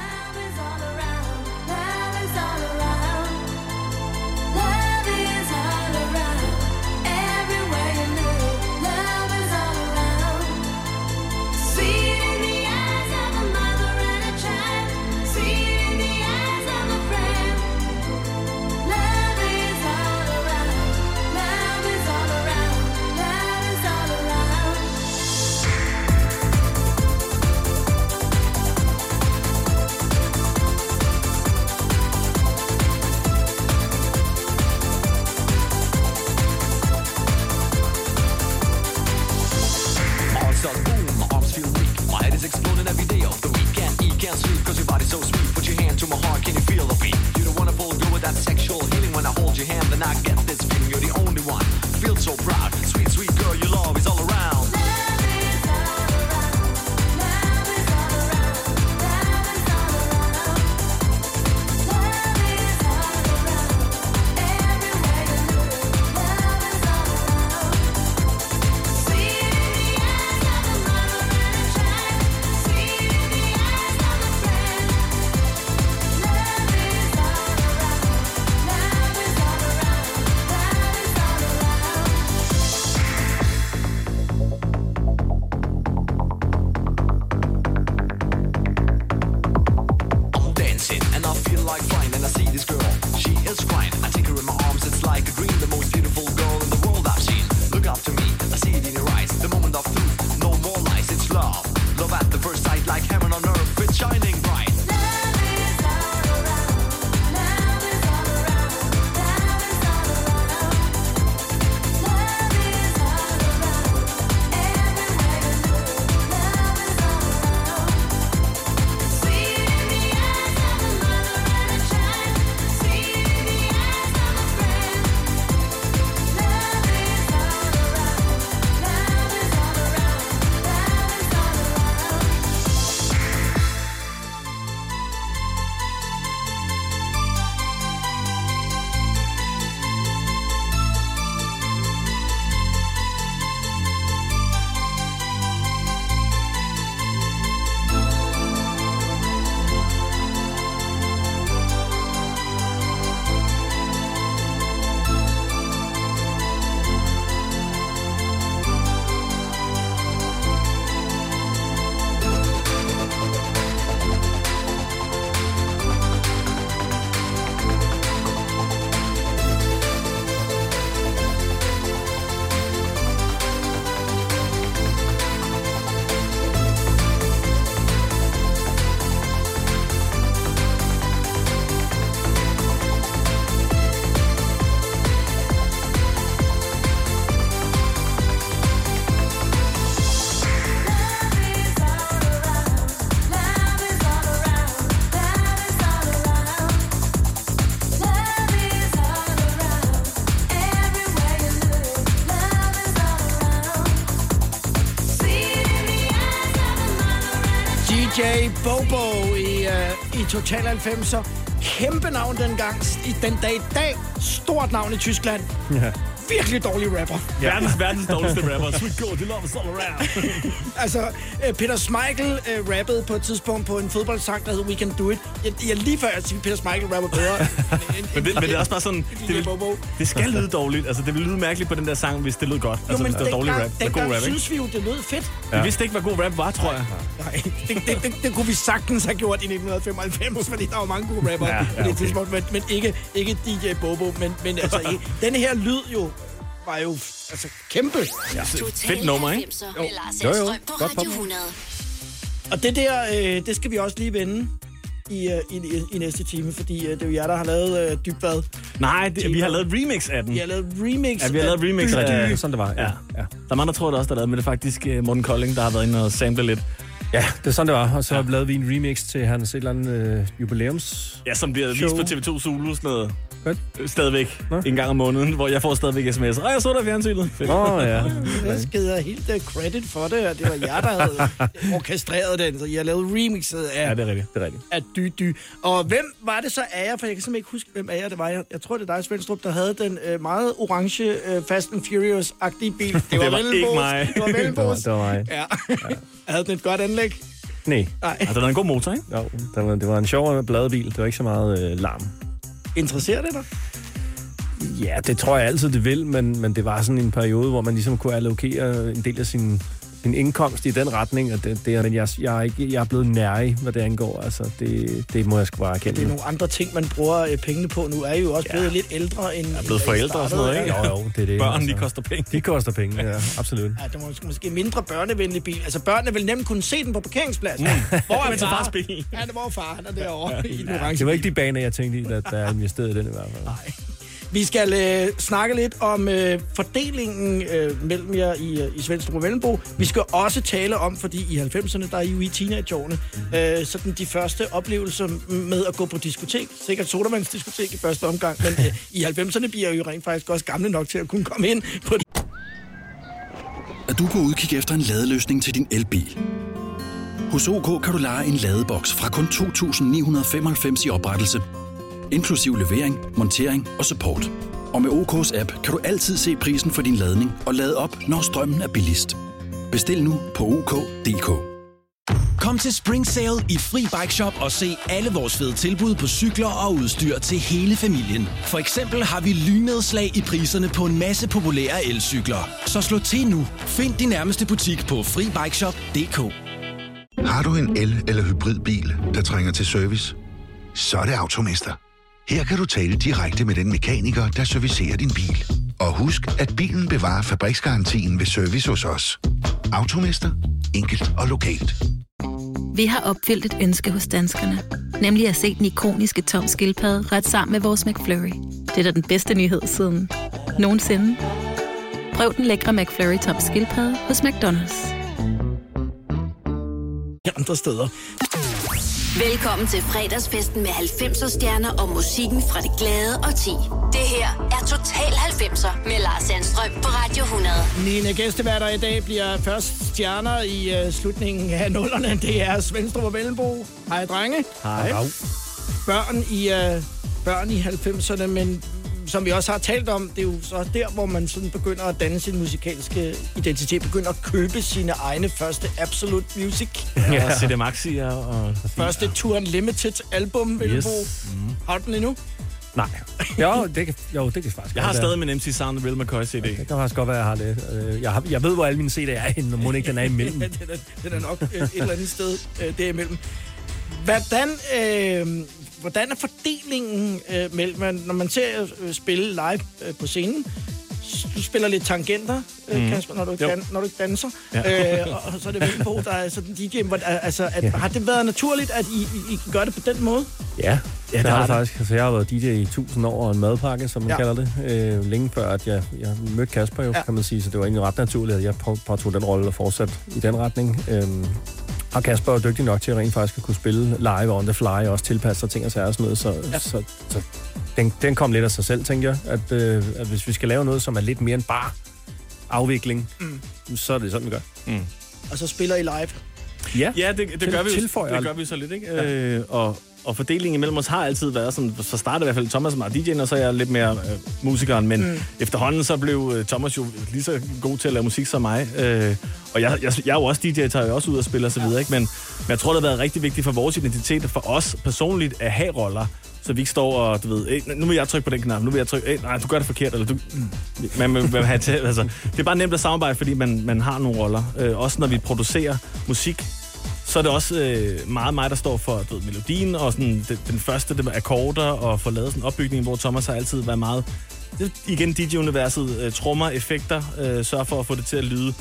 Like flying and I see this girl. She is crying. I take her in my arms, it's like a dream. Total 90'er. Kæmpe navn dengang. I den dag i dag. Stort navn i Tyskland. Ja. virkelig dårlig rapper. Ja. Verdens, verdens dårligste rapper. Sweet God, you love us all around. Altså, øh, Peter Smeichel øh, rappede på et tidspunkt på en fodboldsang, der hed We Can Do It. Jeg, jeg lige før, at sige, Peter Smeichel rapper bedre. end- men, det, men det er også bare sådan, det, vil, det skal lyde dårligt. Altså, det vil lyde mærkeligt på den der sang, hvis det lød godt. Altså, hvis det var dårlig rap. Det er god dengang rap, synes vi jo, det lød fedt. Vi vidste ikke, hvad god rap var, tror jeg. Nej, det, det, det, det kunne vi sagtens have gjort i 1995, fordi der var mange gode rapper Ja, ja, ja, ja, på det okay. tidspunkt, men, men ikke, ikke DJ Bobo. Men, men altså, denne her lyd jo var jo altså, kæmpe. Ja. Fedt nummer, ikke? 90'er Med Lars Jo, jo. På Godt Radio pop. 100. Og det der, øh, det skal vi også lige vende i, øh, i, i, i næste time, fordi øh, det er jo jer, der har lavet øh, Dybvad. Nej, det, vi har lavet remix af den. Vi har lavet remix. Ja, vi har lavet af remix af... Dy. Sådan det var, ja. Ja. ja. Der er mange, der tror, det også, der er lavet, men det er faktisk uh, Morten Kolding, der har været inde og sample lidt. Ja, det er sådan, det var. Og så ja. lavede vi en remix til hans et eller andet øh, jubilæums... Ja, som bliver vist på TV2 Zulu, sådan noget. Godt. Stadigvæk. Nå. En gang om måneden, hvor jeg får stadigvæk sms'er. Ej, jeg så der i fjernsynet. Fedt. Åh, oh, ja. Jeg have helt uh, credit for det, og det var jer, der havde orkestreret den, så jeg lavede remixet af, Ja, det er rigtigt. Det er rigtigt. af Dy Dy. Og hvem var det så af jer? For jeg kan simpelthen ikke huske, hvem af jer det var. Jeg, jeg tror, det er dig, Svendstrup, der havde den øh, meget orange øh, Fast and Furious-agtige bil. Det var, Det var ikke mig. Det var Det var, Vellenbos. det var mig. Ja. havde den et godt anlæg? Nej. Nej. Altså, der er en god motor, ikke? Jo, det var, det var en sjov bladebil. Det var ikke så meget øh, larm. Interesserer det dig? Ja, det tror jeg altid, det vil, men, men det var sådan en periode, hvor man ligesom kunne allokere en del af sin, sin indkomst i den retning, og det, det, men jeg, jeg, er ikke, jeg er blevet nærig, hvad det angår. Altså, det, det må jeg sgu bare erkende. Det er nogle andre ting, man bruger øh, pengene på. Nu er I jo også blevet lidt ældre end... er blevet forældre og sådan noget, ikke? Jo, jo, det er det. Børn, de koster penge. De koster penge, ja, absolut. Ja, det var måske, måske en mindre børnevenlig bil. Altså, børnene vil nemt kunne se den på parkeringspladsen. Hvor er far? fars bil. Ja, det var far, han er derovre ja, i den Ja, orange det var ikke de baner, jeg tænkte i, at der er investeret i den i hvert fald. Nej. Vi skal øh, snakke lidt om øh, fordelingen øh, mellem jer i, øh, i Svendstrup og Vellenbo. Vi skal også tale om, fordi i 90'erne, der er I jo i teenageårene, øh, sådan de første oplevelser med at gå på diskotek. Sikkert sodavandsdiskotek i første omgang, men øh, i 90'erne bliver I jo rent faktisk også gamle nok til at kunne komme ind på Er du på udkig efter en ladeløsning til din elbil? Hos OK kan du lege en ladeboks fra kun 2.995 i oprettelse, inklusiv levering, montering og support. Og med OK's app kan du altid se prisen for din ladning og lade op, når strømmen er billigst. Bestil nu på OK.dk. Kom til Spring Sale i Fri Bike Shop og se alle vores fede tilbud på cykler og udstyr til hele familien. For eksempel har vi lynedslag i priserne på en masse populære elcykler. Så slå til nu. Find din nærmeste butik på FriBikeShop.dk. Har du en el- eller hybridbil, der trænger til service? Så er det Automester. Her kan du tale direkte med den mekaniker, der servicerer din bil. Og husk, at bilen bevarer fabriksgarantien ved service hos os. Automester. Enkelt og lokalt. Vi har opfyldt et ønske hos danskerne. Nemlig at se den ikoniske tom skildpadde ret sammen med vores McFlurry. Det er da den bedste nyhed siden nogensinde. Prøv den lækre McFlurry tom skildpadde hos McDonald's. andre steder. Velkommen til fredagsfesten med 90'er stjerner og musikken fra det glade og ti. Det her er Total 90'er med Lars Sandstrøm på Radio 100. Mine gæsteværter i dag bliver først stjerner i uh, slutningen af nullerne. Det er Svendstrup og Vellenbo. Hej, drenge. Hej. Børn i, uh, børn i 90'erne, men som vi også har talt om, det er jo så der, hvor man sådan begynder at danne sin musikalske identitet, begynder at købe sine egne første Absolute Music. Ja, CD Maxi og... Første Tour Unlimited album, Vellenbo. Yes. Mm. Har du den endnu? Nej. Jo, det kan, jo, det kan faktisk Jeg har stadig min MC Sound og Real McCoy CD. Det kan faktisk godt være, jeg har det. Øh, Jeg, har, jeg ved, hvor alle mine CD'er er henne, og må ikke den er imellem. Ja, den, er, den er nok et eller andet sted øh, derimellem. Hvordan, øh, hvordan er fordelingen øh, mellem, når man ser øh, spille live øh, på scenen? Du spiller lidt tangenter, øh, Mhm. Kasper, når du, dan, når du ikke danser. Ja. Øh, og, så er det Vellenbo, der er sådan DJ. Hvor- Altså, at, har det været naturligt, at I, I, I gør det på den måde? Ja, Ja, det, det har det faktisk. Altså, jeg har været DJ i 1000 år og en madpakke, som man Ja. ja. kalder det. Øh, længe før, at jeg, jeg mødte Kasper, jo, Ja. ja. kan man sige. Så det var egentlig ret naturligt, at jeg på- påtog den rolle og fortsatte i den retning. Øhm, og Kasper er dygtig nok til rent faktisk at kunne spille live on the fly, og også tilpasse sig ting og sager og sådan noget. Så, Ja. så, så den, den kom lidt af sig selv, tænker jeg. At, øh, at hvis vi skal lave noget, som er lidt mere end bare afvikling, Mm. så er det sådan, vi gør. Mm. Og så spiller I live? Ja, Ja, det, det, Til- gør vi jo, det gør vi så lidt, ikke? Ja. Øh, og, og fordelingen imellem os har altid været sådan, så startede i hvert fald Thomas meget DJ'en, og så er jeg lidt mere øh, musikeren, men Mm. mm. efterhånden så blev øh, Thomas jo lige så god til at lave musik som mig, øh, og jeg, jeg, jeg er jo også DJ, tager jo også ud og spiller og så videre, ikke? Men, men jeg tror, det har været rigtig vigtigt for vores identitet, og for os personligt, at have roller, så vi ikke står og, du ved, "Ey, nu vil jeg trykke på den knap, nu vil jeg trykke, Ey, nej, du gør det forkert, eller du, man vil, vil have til, altså, det er bare nemt at samarbejde, fordi man, man har nogle roller. Øh, også når vi producerer musik, så er det også øh, meget mig, der står for du ved, melodien og sådan, den, den første det med akkorder og få lavet sådan en opbygning, hvor Thomas har altid været meget... Igen DJ-universet, øh, trommer, effekter, øh, sørger for at få det til at lyde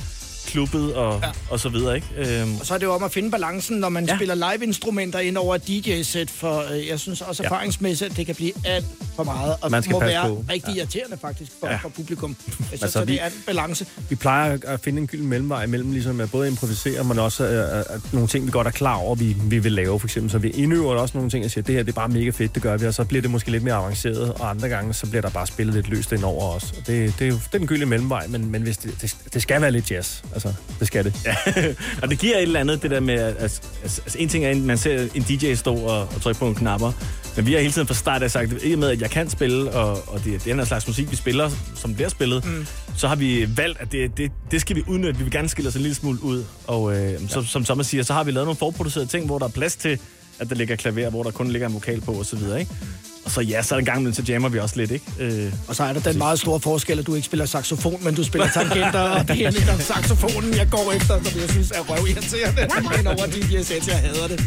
klubbet og, ja. og så videre, ikke? Øhm, Og så er det jo om at finde balancen, når man ja. Ja. spiller live-instrumenter ind over DJ-sæt, for øh, jeg synes også Ja. erfaringsmæssigt, at det kan blive alt for meget, og Man skal må være på. rigtig irriterende faktisk for, ja. Ja. for publikum. Jeg synes, Altså, altså, vi- det er en balance. Vi plejer at finde en gylden mellemvej imellem ligesom at både improvisere, men også øh, at nogle ting, vi godt er klar over, vi, vi vil lave. For eksempel, så vi indøver også nogle ting og siger, det her det er bare mega fedt, det gør vi, og så bliver det måske lidt mere avanceret, og andre gange, så bliver der bare spillet lidt løst ind over os. Og det, det er jo det er den gyldne mellemvej, men, men hvis det, det, det, skal være lidt jazz. Altså, det skal det. Ja, og det giver et eller andet, det der med, at altså, altså, altså en ting er, at man ser en DJ stå og, og trykke på nogle knapper, men vi har hele tiden fra start af sagt, i og med, at jeg kan spille, og, og det er den slags musik, vi spiller, som bliver spillet, mm. så har vi valgt, at det, det, det skal vi udnytte. Vi vil gerne skille os en lille smule ud. Og øh, ja. som, som Thomas siger, så har vi lavet nogle forproducerede ting, hvor der er plads til, at der ligger klaver, hvor der kun ligger en vokal på, og så videre, ikke? Og så ja, så er en gang imellem, så jammer vi også lidt, ikke? Øh, Og så er der den meget store forskel, at du ikke spiller saxofon, men du spiller tangenter, og det er netop saxofonen, jeg går efter, som jeg synes er røvirriterende. Men over DJ-sæt, jeg hader det.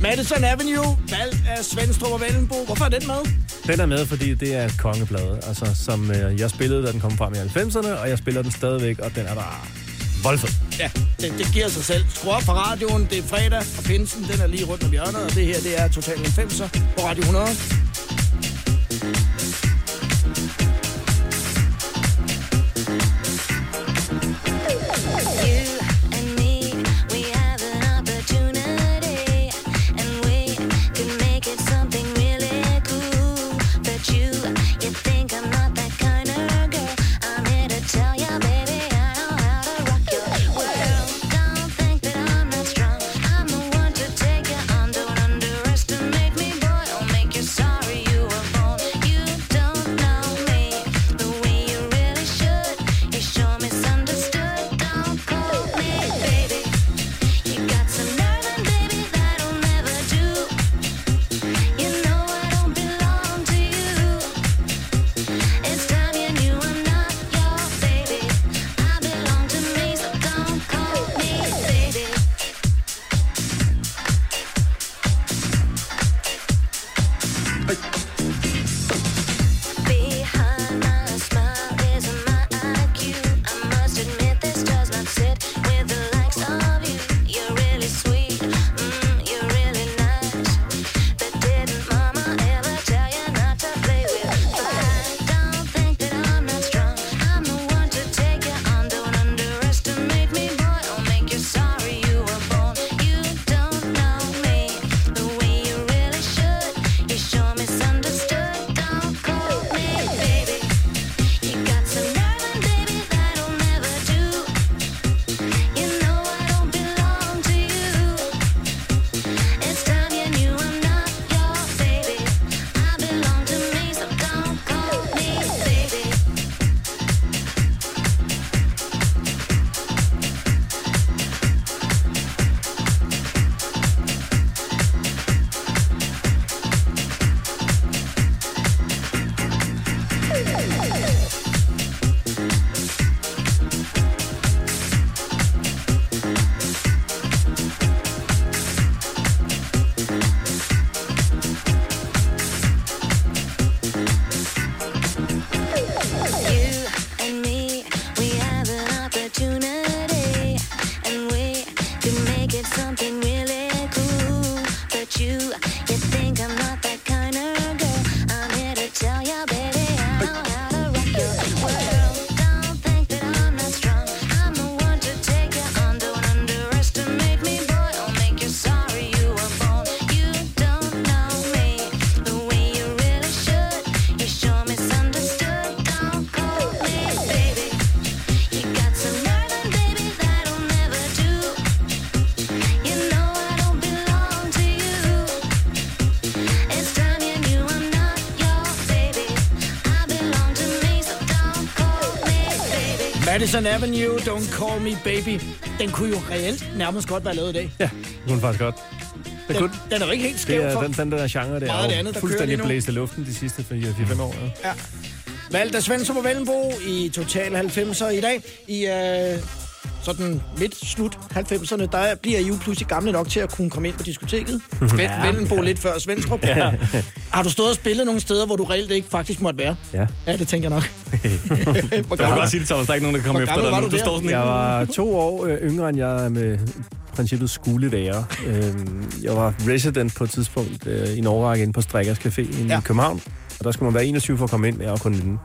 Madison Avenue, valgt af Svendstrup og Vellenbo. Hvorfor er den med? Den er med, fordi det er et kongeplade, altså, som øh, jeg spillede, da den kom frem i 90'erne, og jeg spiller den stadigvæk, og den er bare voldfed. Ja, det, det giver sig selv. Skru op for radioen, det er fredag, og pinsen, den er lige rundt om hjørnet, og det her, det er Total 90'er på Radio 100. Madison Avenue, Don't Call Me Baby. Den kunne jo reelt nærmest godt være lavet i dag. Ja, det kunne faktisk godt. Den, kunne- den er jo ikke helt skæv Det er for den, den der genre, det af er det andet, der fuldstændig blæst i luften de sidste 4-5 år. Ja. Ja. Valgt af Svensson på Vellenbo i Total 90'er i dag. I øh, sådan midt-slut 90'erne, der bliver I jo pludselig gamle nok til at kunne komme ind på diskoteket. Ja. Ja. Vellenbo lidt før Svendstrup. Ja. Har du stået og spillet nogle steder, hvor du reelt ikke faktisk måtte være? Ja. Ja, det tænker jeg nok. Hvor Du kan godt sige det, Thomas. Der er ikke nogen, der kommer Hvor efter gammel dig var nu. du Du der? står sådan Jeg var to år øh, yngre, end jeg med princippet skulle være. Øhm, jeg var resident på et tidspunkt øh, i en årrække inde på Strikkers Café inde Ja. i København. Og der skulle man være 21 for at komme ind, jeg var kun 19.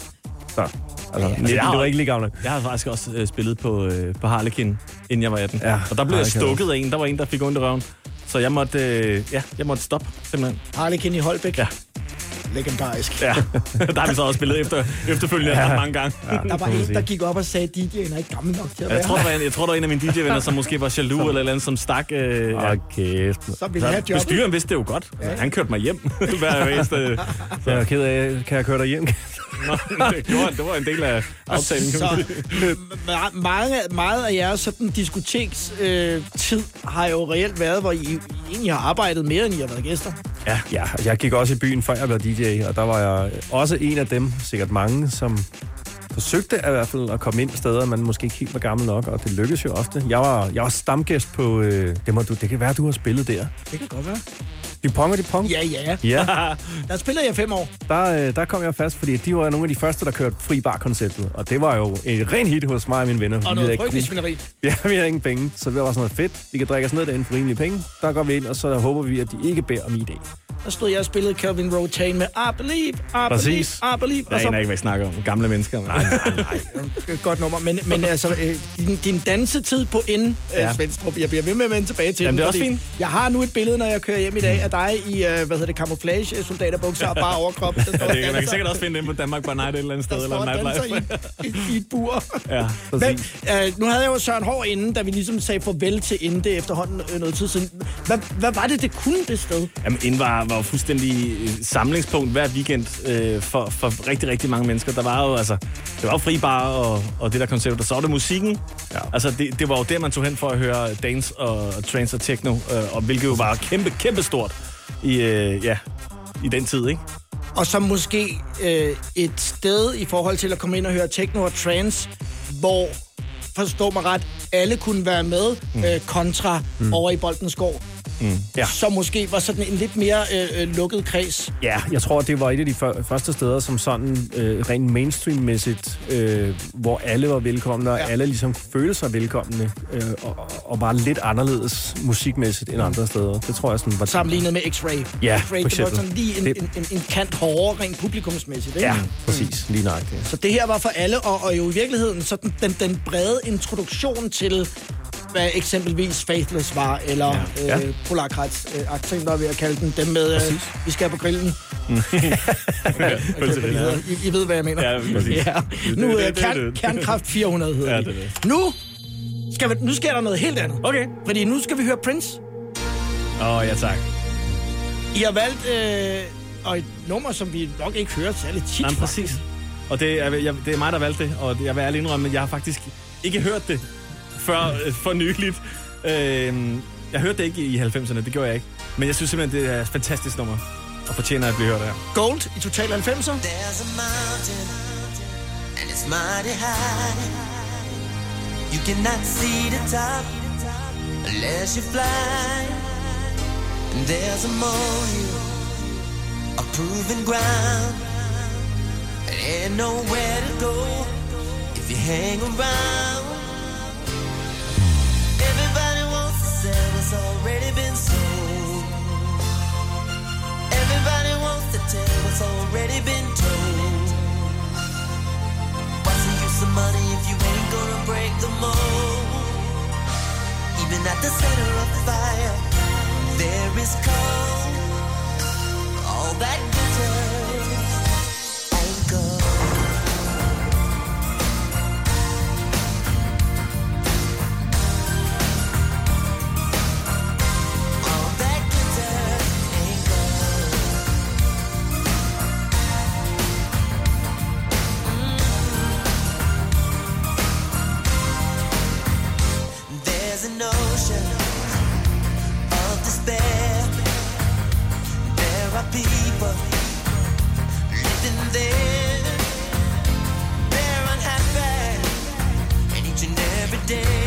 Så, altså, ja, Altså, det, har- det var ikke lige gammel nok. Jeg har faktisk også øh, spillet på, øh, på Harlekin, inden jeg var 18. Ja, og der blev jeg stukket af en. Der var en, der fik ondt i røven. Så jeg måtte, øh, ja, jeg måtte stoppe, simpelthen. Harlekin i Holbæk. Ja. Legendarisk. Ja, der har vi så også spillet efter, efterfølgende ja. mange gange. Ja, der var en, der gik op og sagde, at DJ'en er ikke gammel nok til at være Jeg tror, der var en, jeg tror, der var en af mine DJ-venner, som måske var jaloux eller eller andet, som stak... Øh, Åh, kæft. Så ville jeg have jobbet. Bestyreren vidste det jo godt. Ja. Han kørte mig hjem hver eneste... Jeg er ked af, kan jeg køre dig hjem? Nå, det, gjorde, han. det var en del af aftalen. Så mange, meget af jeres sådan, diskoteks øh, tid har jo reelt været, hvor I, I egentlig har arbejdet mere, end I har været gæster. Ja, ja, jeg gik også i byen, før jeg blev DJ, og der var jeg også en af dem, sikkert mange, som forsøgte i hvert fald at komme ind steder, man måske ikke helt var gammel nok, og det lykkedes jo ofte. Jeg var, jeg var stamgæst på, øh, det, må du, det kan være, du har spillet der. Det kan godt være. De Pong og De Pong? Ja, ja. Ja. Der spiller jeg fem år. Der, øh, der kom jeg fast, fordi de var nogle af de første, der kørte fri bar-konceptet. Og det var jo et rent hit hos mig og mine venner. Og noget frygteligt svineri. Ja, vi havde ingen penge, så det var sådan noget fedt. Vi kan drikke os ned derinde for rimelige penge. Der går vi ind, og så håber vi, at de ikke beder om ID. Der stod jeg og spillede Calvin Rotain med I Believe, I Præcis. Believe, I Believe. Jeg aner ikke, hvad I snakker om. Gamle mennesker. Nej, nej, nej. Godt nummer. Men, men altså, øh, din, din dansetid på ind, ja. Ja. øh, Svendstrup, jeg bliver ved med at vende tilbage til Jamen, den, det er også fint. Jeg har nu et billede, når jeg kører hjem i dag, af dig i, øh, hvad hedder det, camouflage, soldaterbukser og bare overkrop. Der står Ja, det, man kan sikkert også finde det på Danmark by Night et eller andet sted. Eller nightlife. i, i, i et bur. Ja, Men, præcis. øh, nu havde jeg jo Søren Hård inden, da vi ligesom sagde farvel til inden det efterhånden øh, noget tid siden. Hvad, hvad var det, det kunne det sted? Jamen, Ind var, var jo fuldstændig øh, samlingspunkt hver weekend øh, for, for rigtig, rigtig mange mennesker. Der var jo, altså, det var jo fri bar og, og det der koncept, og så var det musikken. Ja. Altså, det, det var jo der, man tog hen for at høre dance og trance og techno, øh, og hvilket jo var kæmpe, kæmpe stort i, øh, ja, i den tid, ikke? Og så måske øh, et sted i forhold til at komme ind og høre techno og trance, hvor, forstå mig ret, alle kunne være med mm. øh, kontra mm. over i Boldenskov. Mm. Ja. Så måske var sådan en lidt mere øh, øh, lukket kreds. Ja, jeg tror, det var et af de før, første steder, som sådan øh, rent mainstream-mæssigt, øh, hvor alle var velkomne, og ja. alle ligesom følte sig velkomne, øh, og, og var lidt anderledes musikmæssigt end andre steder. Det tror jeg sådan var... Sammenlignet med X-Ray. Ja, X-Ray, det var sådan lige en, Det- en, en, en kant hårdere rent publikumsmæssigt. Ikke? Ja, præcis. Lige nøjagtigt. Så det her var for alle, og, og jo i virkeligheden sådan den, den brede introduktion til, hvad eksempelvis Faithless var, eller ja. Øh, Polarkrets, øh, akten, der er ved at kalde den, dem med, øh, vi skal på grillen. Ja, I, ved, I, ved, hvad jeg mener. Ja, ja. Nu det- er kern, Kernkraft 400 hedder Ja, det. det. Nu, skal vi, nu sker der noget helt andet. Okay. Fordi nu skal vi høre Prince. Åh, oh, ja tak. I har valgt øh, og et nummer, som vi nok ikke hører særlig tit. Jamen, præcis. Og det er, jeg, det er mig, der valgte det, og jeg vil ærligt indrømme, at jeg har faktisk ikke hørt det før øh, for nyligt. Øh, jeg hørte det ikke i 90'erne, det gjorde jeg ikke. Men jeg synes simpelthen, det er et fantastisk nummer, og fortjener at blive hørt her. Gold i Total 90'er. There's a mountain, and it's mighty high. You cannot see the top unless you fly. And there's a molehill, a proven ground. There ain't nowhere to go if you hang around. Everybody wants to sell what's already been sold. Everybody wants to tell what's already been told. What's the use of money if you ain't gonna break the mold? Even at the center of the fire, there is cold. All that glitters day.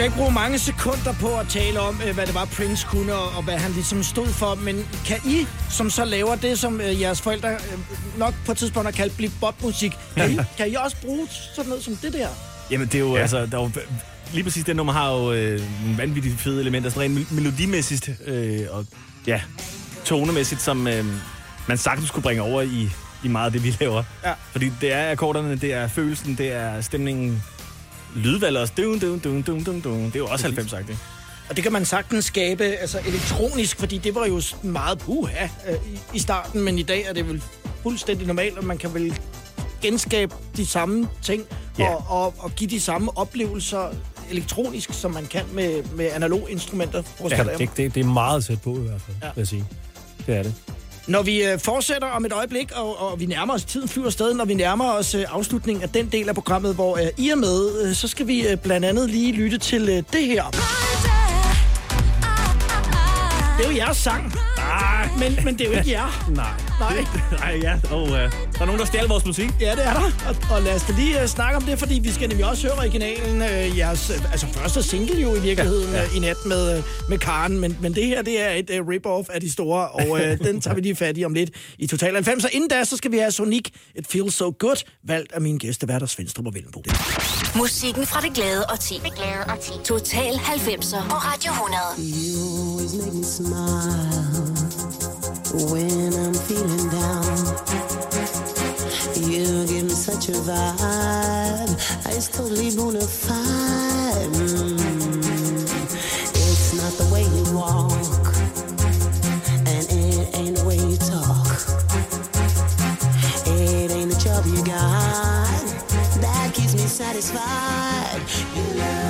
Skal ikke bruge mange sekunder på at tale om, øh, hvad det var, Prince kunne, og hvad han ligesom stod for. Men kan I, som så laver det, som øh, jeres forældre øh, nok på et tidspunkt har kaldt blip-bop-musik, kan, I, kan I også bruge sådan noget som det der? Jamen, det er jo, ja. altså, der er jo, lige præcis det nummer har jo øh, nogle vanvittigt fede elementer, sådan rent mel- melodimæssigt øh, og ja, tonemæssigt, som øh, man sagtens kunne bringe over i, i meget af det, vi laver. Ja. Fordi det er akkorderne, det er følelsen, det er stemningen, lydvalget også. Dun, dun, dun, dun, dun, dun. Det er jo også 90 sagt, Og det kan man sagtens skabe altså elektronisk, fordi det var jo meget puha øh, i, starten, men i dag er det vel fuldstændig normalt, og man kan vel genskabe de samme ting Ja. og, og, og give de samme oplevelser elektronisk, som man kan med, med analog instrumenter. Ja, det, det, det er meget tæt på i hvert fald, ja. vil jeg sige. Det er det. Når vi øh, fortsætter om et øjeblik, og, og vi nærmer os, tiden flyver afsted, når vi nærmer os øh, afslutningen af den del af programmet, hvor øh, I er med, øh, så skal vi øh, blandt andet lige lytte til øh, det her. Det er jo jeres sang. Ah, men, men det er jo ikke jer. Nej. Nej. Nej, ja. Og, uh, der er nogen, der stjæler vores musik. Ja, det er der. Og, og lad os da lige uh, snakke om det, fordi vi skal nemlig også høre originalen. Uh, jeres uh, altså første single jo i virkeligheden ja, ja. Uh, i nat med, uh, med Karen. Men, men det her, det er et uh, rip-off af de store, og uh, den tager vi lige fat i om lidt i Total 90. Så inden da, så skal vi have Sonic It Feels So Good, valgt af mine gæsteværter Svendstrup og Vellenbo. Musikken fra det glade og ti. Det glade og ti. Total 90'er på Radio 100. You always make me smile when I'm feeling down. You give me such a vibe. It's totally bona fide. Mm. It's not the way you walk, and it ain't the way you talk. It ain't the job you got that keeps me satisfied. You love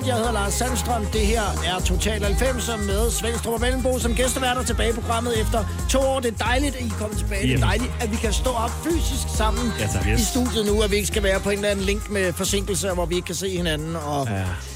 Good. Jeg hedder Lars Sandstrøm. Det her er Total 90 med Svendstrup og Vellenbo som gæsteværter tilbage i programmet efter to år. Det er dejligt, at I kommer tilbage. Det er Jamen. dejligt, at vi kan stå op fysisk sammen Ja, tak. Yes. i studiet nu, at vi ikke skal være på en eller anden link med forsinkelser, hvor vi ikke kan se hinanden. Og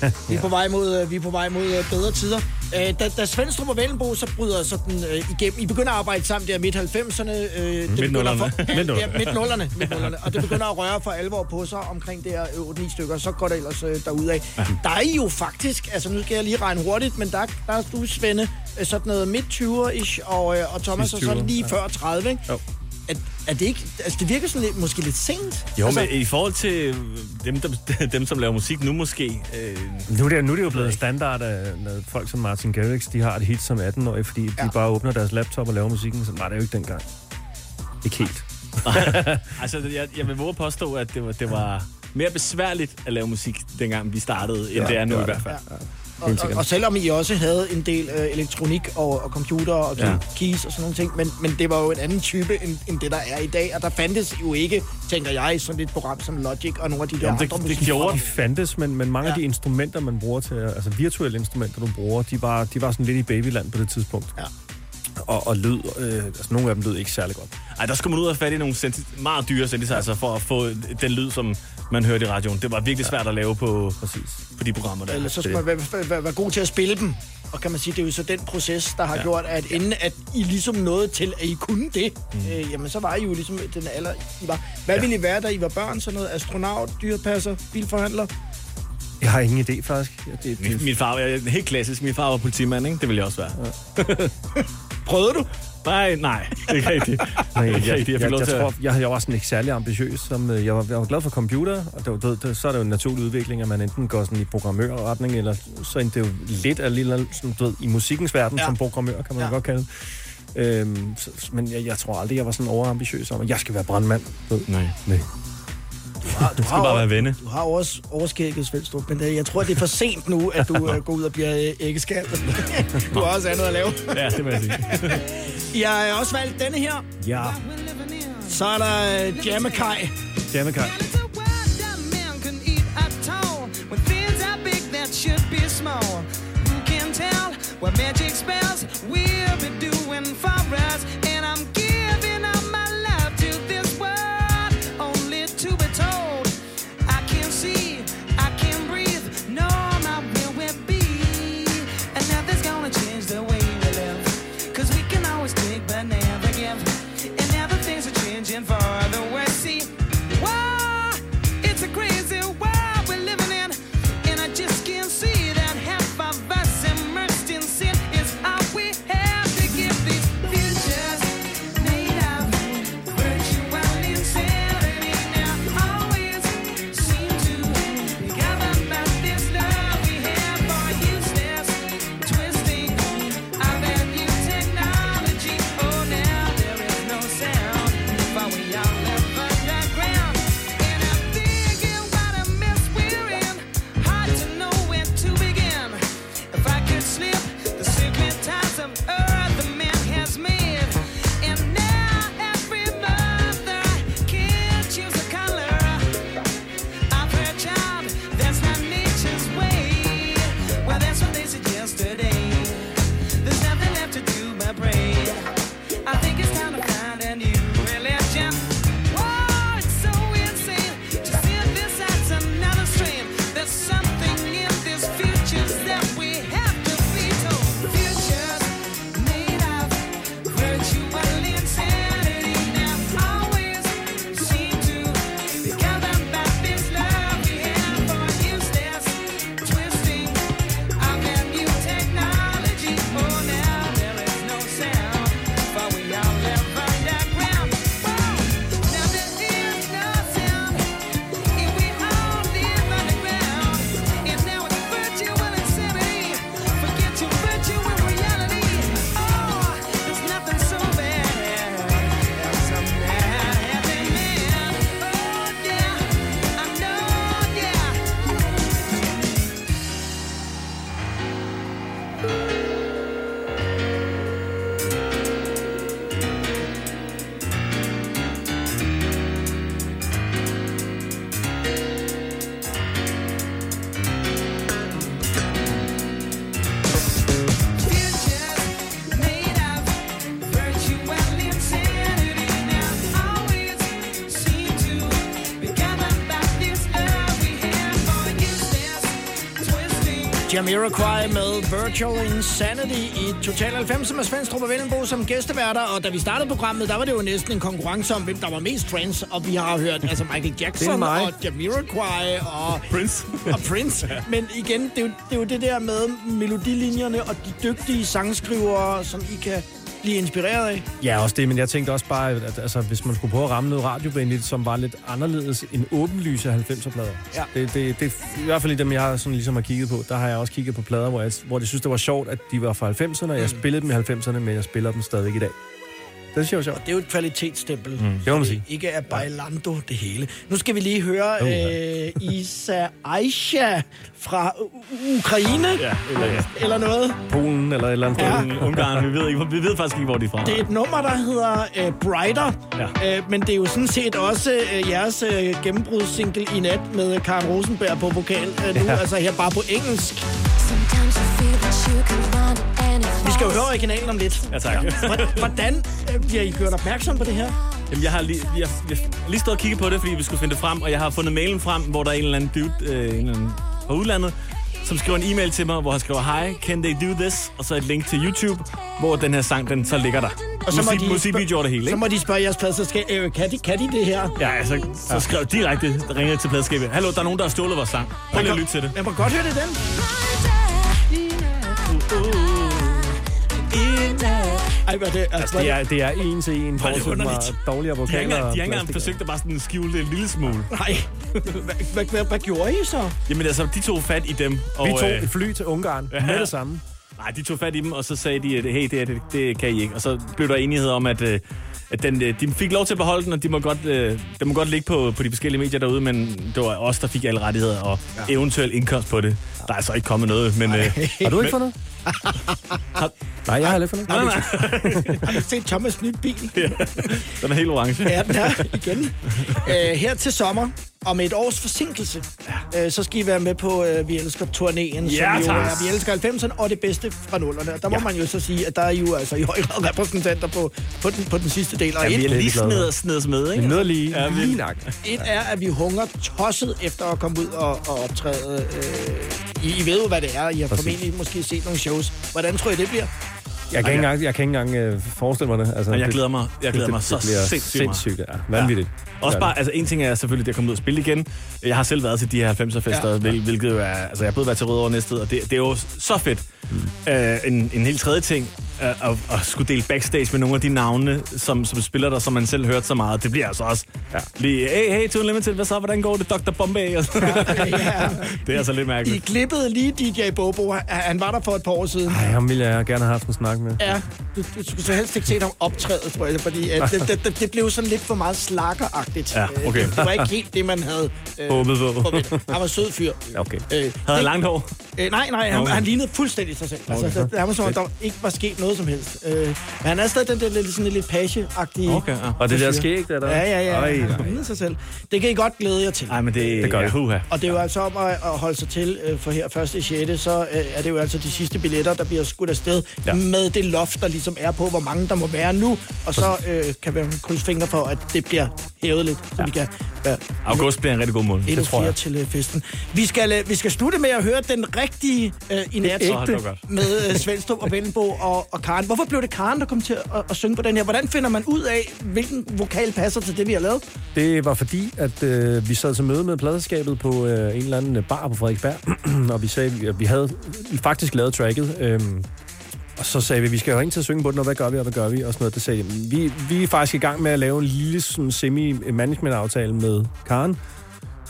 Ja. vi, er på vej mod, øh, vi er på vej mod øh, bedre tider. Øh, Da, da Svendstrup og Vellenbo så bryder sådan øh, igennem. I begynder at arbejde sammen der midt-90'erne. Øh, det begynder for- ja, midt-nullerne. midt-nullerne. Og det begynder at røre for alvor på sig omkring det her 8-9 stykker. Så går det ellers øh, derudad. Der er I jo faktisk, altså nu skal jeg lige regne hurtigt, men der, der er du, Svende, øh, sådan noget midt-20'er-ish, og, øh, og Thomas er Sidst så 20'er, lige ja. før 30, ikke? Jo. Er, er det ikke, altså det virker sådan lidt, måske lidt sent. Jo, altså, men i forhold til dem, der, dem som laver musik nu måske... Øh, Nu er, det, nu er det jo blevet standard, at når folk som Martin Garrix, de har et hit som 18-årige, fordi ja. de bare åbner deres laptop og laver musikken. Så nej, det er jo ikke dengang. Ikke helt. altså, jeg, jeg vil våge at påstå, at det var, det var mere besværligt at lave musik, dengang vi startede, end Ja, det er nu det var i hvert fald. Og, og, og selvom I også havde en del øh, elektronik og, og computer og Ja. keys og sådan nogle ting, men, men det var jo en anden type end, end det, der er i dag. Og der fandtes jo ikke, tænker jeg, sådan et program som Logic og nogle af de der Jamen, andre det, det gjorde de fandtes, men, men mange ja. af de instrumenter, man bruger til, altså virtuelle instrumenter, du bruger, de var, de var sådan lidt i babyland på det tidspunkt. Ja. Og, og lyd, øh, altså nogle af dem lød ikke særlig godt. Ej, der skulle man ud og have fat i nogle senti- meget dyre synthesizer for at få den lyd, som man hørte i radioen. Det var virkelig svært at lave på, Præcis. på de programmer der. Eller så skulle man være, være, være, være god til at spille dem. Og kan man sige, det er jo så den proces, der har Ja. gjort, at inden at I ligesom nåede til, at I kunne det, mm. øh, jamen så var I jo ligesom den alder, I var. Hvad ja. ville I være, da I var børn? Sådan noget astronaut, dyrepasser, bilforhandler? Jeg har ingen idé, faktisk. Ja, det, Min, min far var helt klassisk. Min far var politimand, ikke? Det ville jeg også være. Ja. Prøvede du? Nej, nej. Det er ikke rigtigt. Nej, Det jeg, jeg, jeg, jeg, at- tror, jeg, jeg var sådan ikke særlig ambitiøs. Som, øh, jeg, var, jeg var glad for computer, og det var, det, det, så er det jo en naturlig udvikling, at man enten går sådan i programmørretning, eller så endte det jo lidt af lille, sådan, du ved, i musikkens verden ja. som programmør, kan man ja. Godt kalde det. Øhm, så, men jeg, jeg tror aldrig, jeg var sådan overambitiøs om, at jeg skal være brandmand. Nej. Nej. Du har, du skal bare være venne. Du har også overskægget, Svendstrup, men øh, jeg tror, det er for sent nu, at du øh, går ud og bliver øh, æggeskal. du har også andet at lave. Ja, det må jeg sige. Jeg har også valgt denne her. Ja. Så er der should be small. Who can tell what magic spells we'll be doing for us? Jamiroquai med Virtual Insanity i Total 90 med Svendstrup og Vellenbo som gæsteværter. Og da vi startede programmet, der var det jo næsten en konkurrence om, hvem der var mest trance. Og vi har hørt altså Michael Jackson og Jamiroquai og Prince. og Prince. Men igen, det er, jo, det er jo det der med melodilinjerne og de dygtige sangskrivere, som I kan blive inspireret af. Ja, også det, men jeg tænkte også bare, at altså, hvis man skulle prøve at ramme noget radiovenligt, som var lidt anderledes end åbenlyse 90'er-plader. Ja. Det, det, det, I hvert fald i dem, jeg har sådan ligesom har kigget på, der har jeg også kigget på plader, hvor jeg, hvor jeg synes, det var sjovt, at de var fra 90'erne, og jeg spillede dem i 90'erne, men jeg spiller dem stadig i dag. Det synes jeg. Det er jo et kvalitetsstempel. Mm, det må man sige. Ikke er bailando det hele. Nu skal vi lige høre øh, Isa Aisha fra Ukraine. Ja, eller, ja. Eller noget. Polen eller et eller andet Ja. sted. Ungarn, vi ved, ikke, vi ved faktisk ikke, hvor de er fra. Det er et nummer, der hedder øh, Brighter. Ja. Øh, men det er jo sådan set også øh, jeres øh, gennembrudssingle i nat med Karen Rosenberg på vokal. Øh, nu, Ja. altså her bare på engelsk. Vi skal jo høre originalen om lidt. Ja, tak. Hvordan- Hvordan øh, bliver I gjort opmærksom på det her? Jamen, jeg har lige, jeg, jeg, lige stået og kigget på det, fordi vi skulle finde det frem, og jeg har fundet mailen frem, hvor der er en eller anden dude øh, en eller anden fra udlandet, som skriver en e-mail til mig, hvor han skriver, Hi, can they do this? Og så et link til YouTube, hvor den her sang, den så ligger der. Og så må Musik, de musikvideo det hele, Så ikke? må de spørge jeres pladselskab, øh, kan, de, kan de det her? Ja, altså, så skrev jeg direkte, der ringede til pladskabet. Hallo, der er nogen, der har stjålet vores sang. Prøv lige at lytte til det. Jeg må godt høre det den. Ej, hvad det? Altså, det, er, det er en til en, bortset fra dårligere De vokaler. de har ikke engang forsøgt at bare sådan skjule det en lille smule. Nej. Hvad, hvad, hvad, gjorde I så? Jamen altså, de tog fat i dem. Og, Vi tog øh, et fly til Ungarn med det samme. Nej, de tog fat i dem, og så sagde de, at hey, det, det, det kan I ikke. Og så blev der enighed om, at, øh, at den, øh, de fik lov til at beholde den, og de må godt, den må godt ligge på, på de forskellige medier derude, men det var os, der fik alle rettigheder og ja. eventuel indkomst på det. Der er så ikke kommet noget, men... Øh, Har du ikke men- fundet? Nej, jeg har ikke fundet. Nej, nej. Har du set Thomas' nye bil? Ja, den er helt orange. Ja, den er igen. Æ, her til sommer, om et års forsinkelse, øh, så skal I være med på øh, Vi Elsker turnéen, Ja, som jo er Vi Elsker 90'erne og det bedste fra nullerne. Og der må man jo så sige, at der er jo altså i høj grad repræsentanter på, på, den, på den sidste del. Og Ja, et, lige sned, sned os med, ikke? Nåede lige, Ja, vi- lige nok. et er, at vi hunger tosset efter at komme ud og, og optræde. Øh, I, I ved jo, hvad det er. I har Præcis. formentlig måske set nogle shows. Hvordan tror I, det bliver? Jeg kan ikke engang, jeg kan ikke engang øh, forestille mig det. Altså, Og jeg det- glæder mig, jeg glæder det, mig det, så det bliver sindssygt meget. sindssygt. Ja, vanvittigt. Også Ja, bare, altså en ting er selvfølgelig, det at komme ud og spille igen. Jeg har selv været til de her 90'er-fester, Ja. ja. hvil, hvilket jo er, altså jeg har både været til Rødovre næste og det, det er jo så fedt. Mm. Uh, en, en helt tredje ting, uh, at, at skulle dele backstage med nogle af de navne, som, som spiller der, som man selv hørte så meget. Det bliver altså også ja. lige, hey, hey, Tune Limited, hvad så, hvordan går det, Dr. Bombay? Sådan. Ja. det er altså lidt I mærkeligt. klippede lige DJ Bobo. Han- Han var der for et par år siden. Ej, ham ville jeg gerne have haft en snak med. Ja, du, du skulle så helst ikke se ham optræde, tror jeg, fordi at det, det, det, det blev sådan lidt for meget slakkeragtigt. Ja, Øh, okay. Det, det var ikke helt det, man havde øh, Håbet på. Han var sød fyr. Okay. Øh, Havde han det- langt hår? Øh, nej, nej, han, Okay. han lignede fuldstændig sig selv. Altså, Okay. der, der var som om, der ikke var sket noget som helst. Øh, men han er stadig den der lidt, sådan lidt page-agtige... Okay, ja. Og det der skæg, der der. Ja, ja, ja. Ej, han lignede sig selv. Det kan I godt glæde jer til. Nej, men det, Det gør ja, huha. Og det er jo altså om at, at holde sig til, øh, for her 1. 6. så øh, er det jo altså de sidste billetter, der bliver skudt afsted ja. med det loft, der ligesom er på, hvor mange der må være nu. Og så øh, kan vi krydse fingre for, at det bliver hævet lidt, så ja. vi kan være August bliver en rigtig god måned. endnu tror jeg. til øh, festen. Vi skal, øh, vi skal slutte med at høre den rigtige øh, i nat det med øh, Svendstrup og Vellenbo og, og Karen. Hvorfor blev det Karen, der kom til at, at synge på den her? Hvordan finder man ud af, hvilken vokal passer til det, vi har lavet? Det var fordi, at øh, vi sad til møde med pladeskabet på øh, en eller anden bar på Frederiksberg, og vi sagde, at vi havde faktisk lavet tracket, øh, og så sagde vi, vi skal jo ind til at synge på den, og hvad gør vi, og hvad gør vi, og sådan noget. Det sagde de, vi, vi er faktisk i gang med at lave en lille sådan, semi-management-aftale med Karen,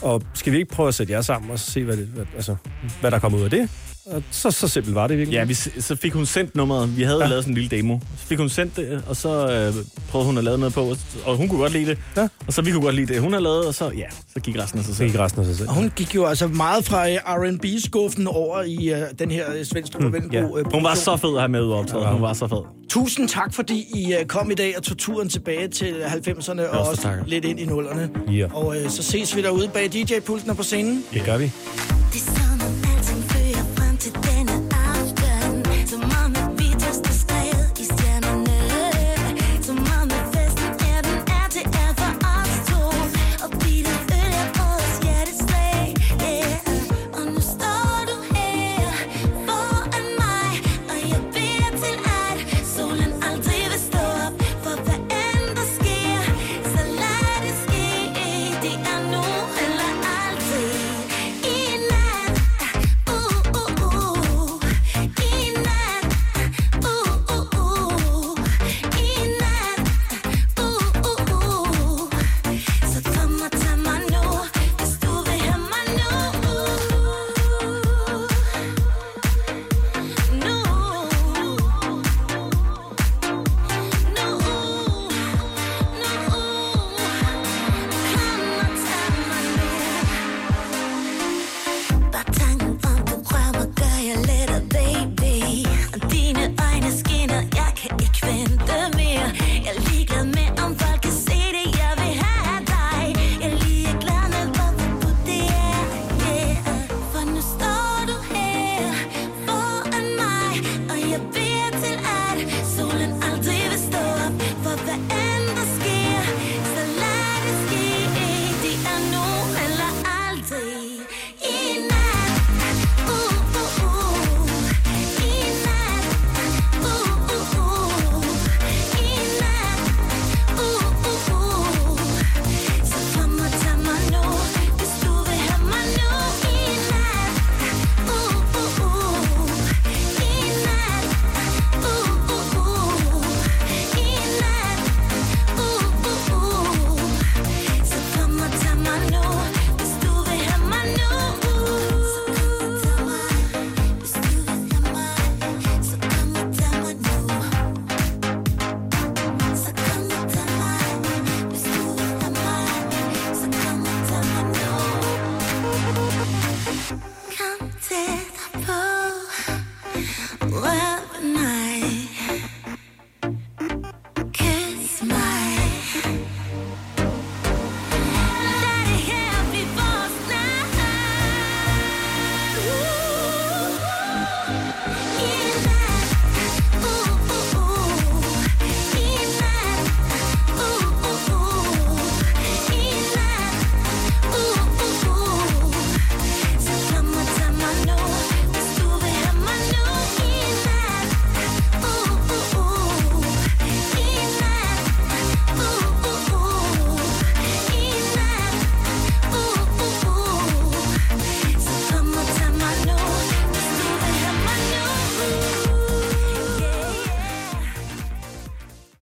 og skal vi ikke prøve at sætte jer sammen og så se, hvad, det, hvad, altså, hvad der kommer ud af det? Og så, så simpelt var det virkelig. Ja, vi, så fik hun sendt nummeret. Vi havde ja. Lavet sådan en lille demo. Så fik hun sendt det, og så øh, prøvede hun at lave noget på, og hun kunne godt lide det. Ja. Og så vi kunne godt lide det, hun har lavet, og så, ja, så gik resten af sig Så selv. gik resten af sig selv. Og hun gik jo altså meget fra øh, R&B-skuffen over i øh, den her øh, og Vellenbo ja. øh, Hun var så fed at have med optræde. Hun var så fed. Tusind tak, fordi I øh, kom i dag og tog turen tilbage til 90'erne og også også tak. lidt ind i nullerne. Ja. Og øh, så ses vi derude bag DJ-pulten og på scenen. Det gør vi. Det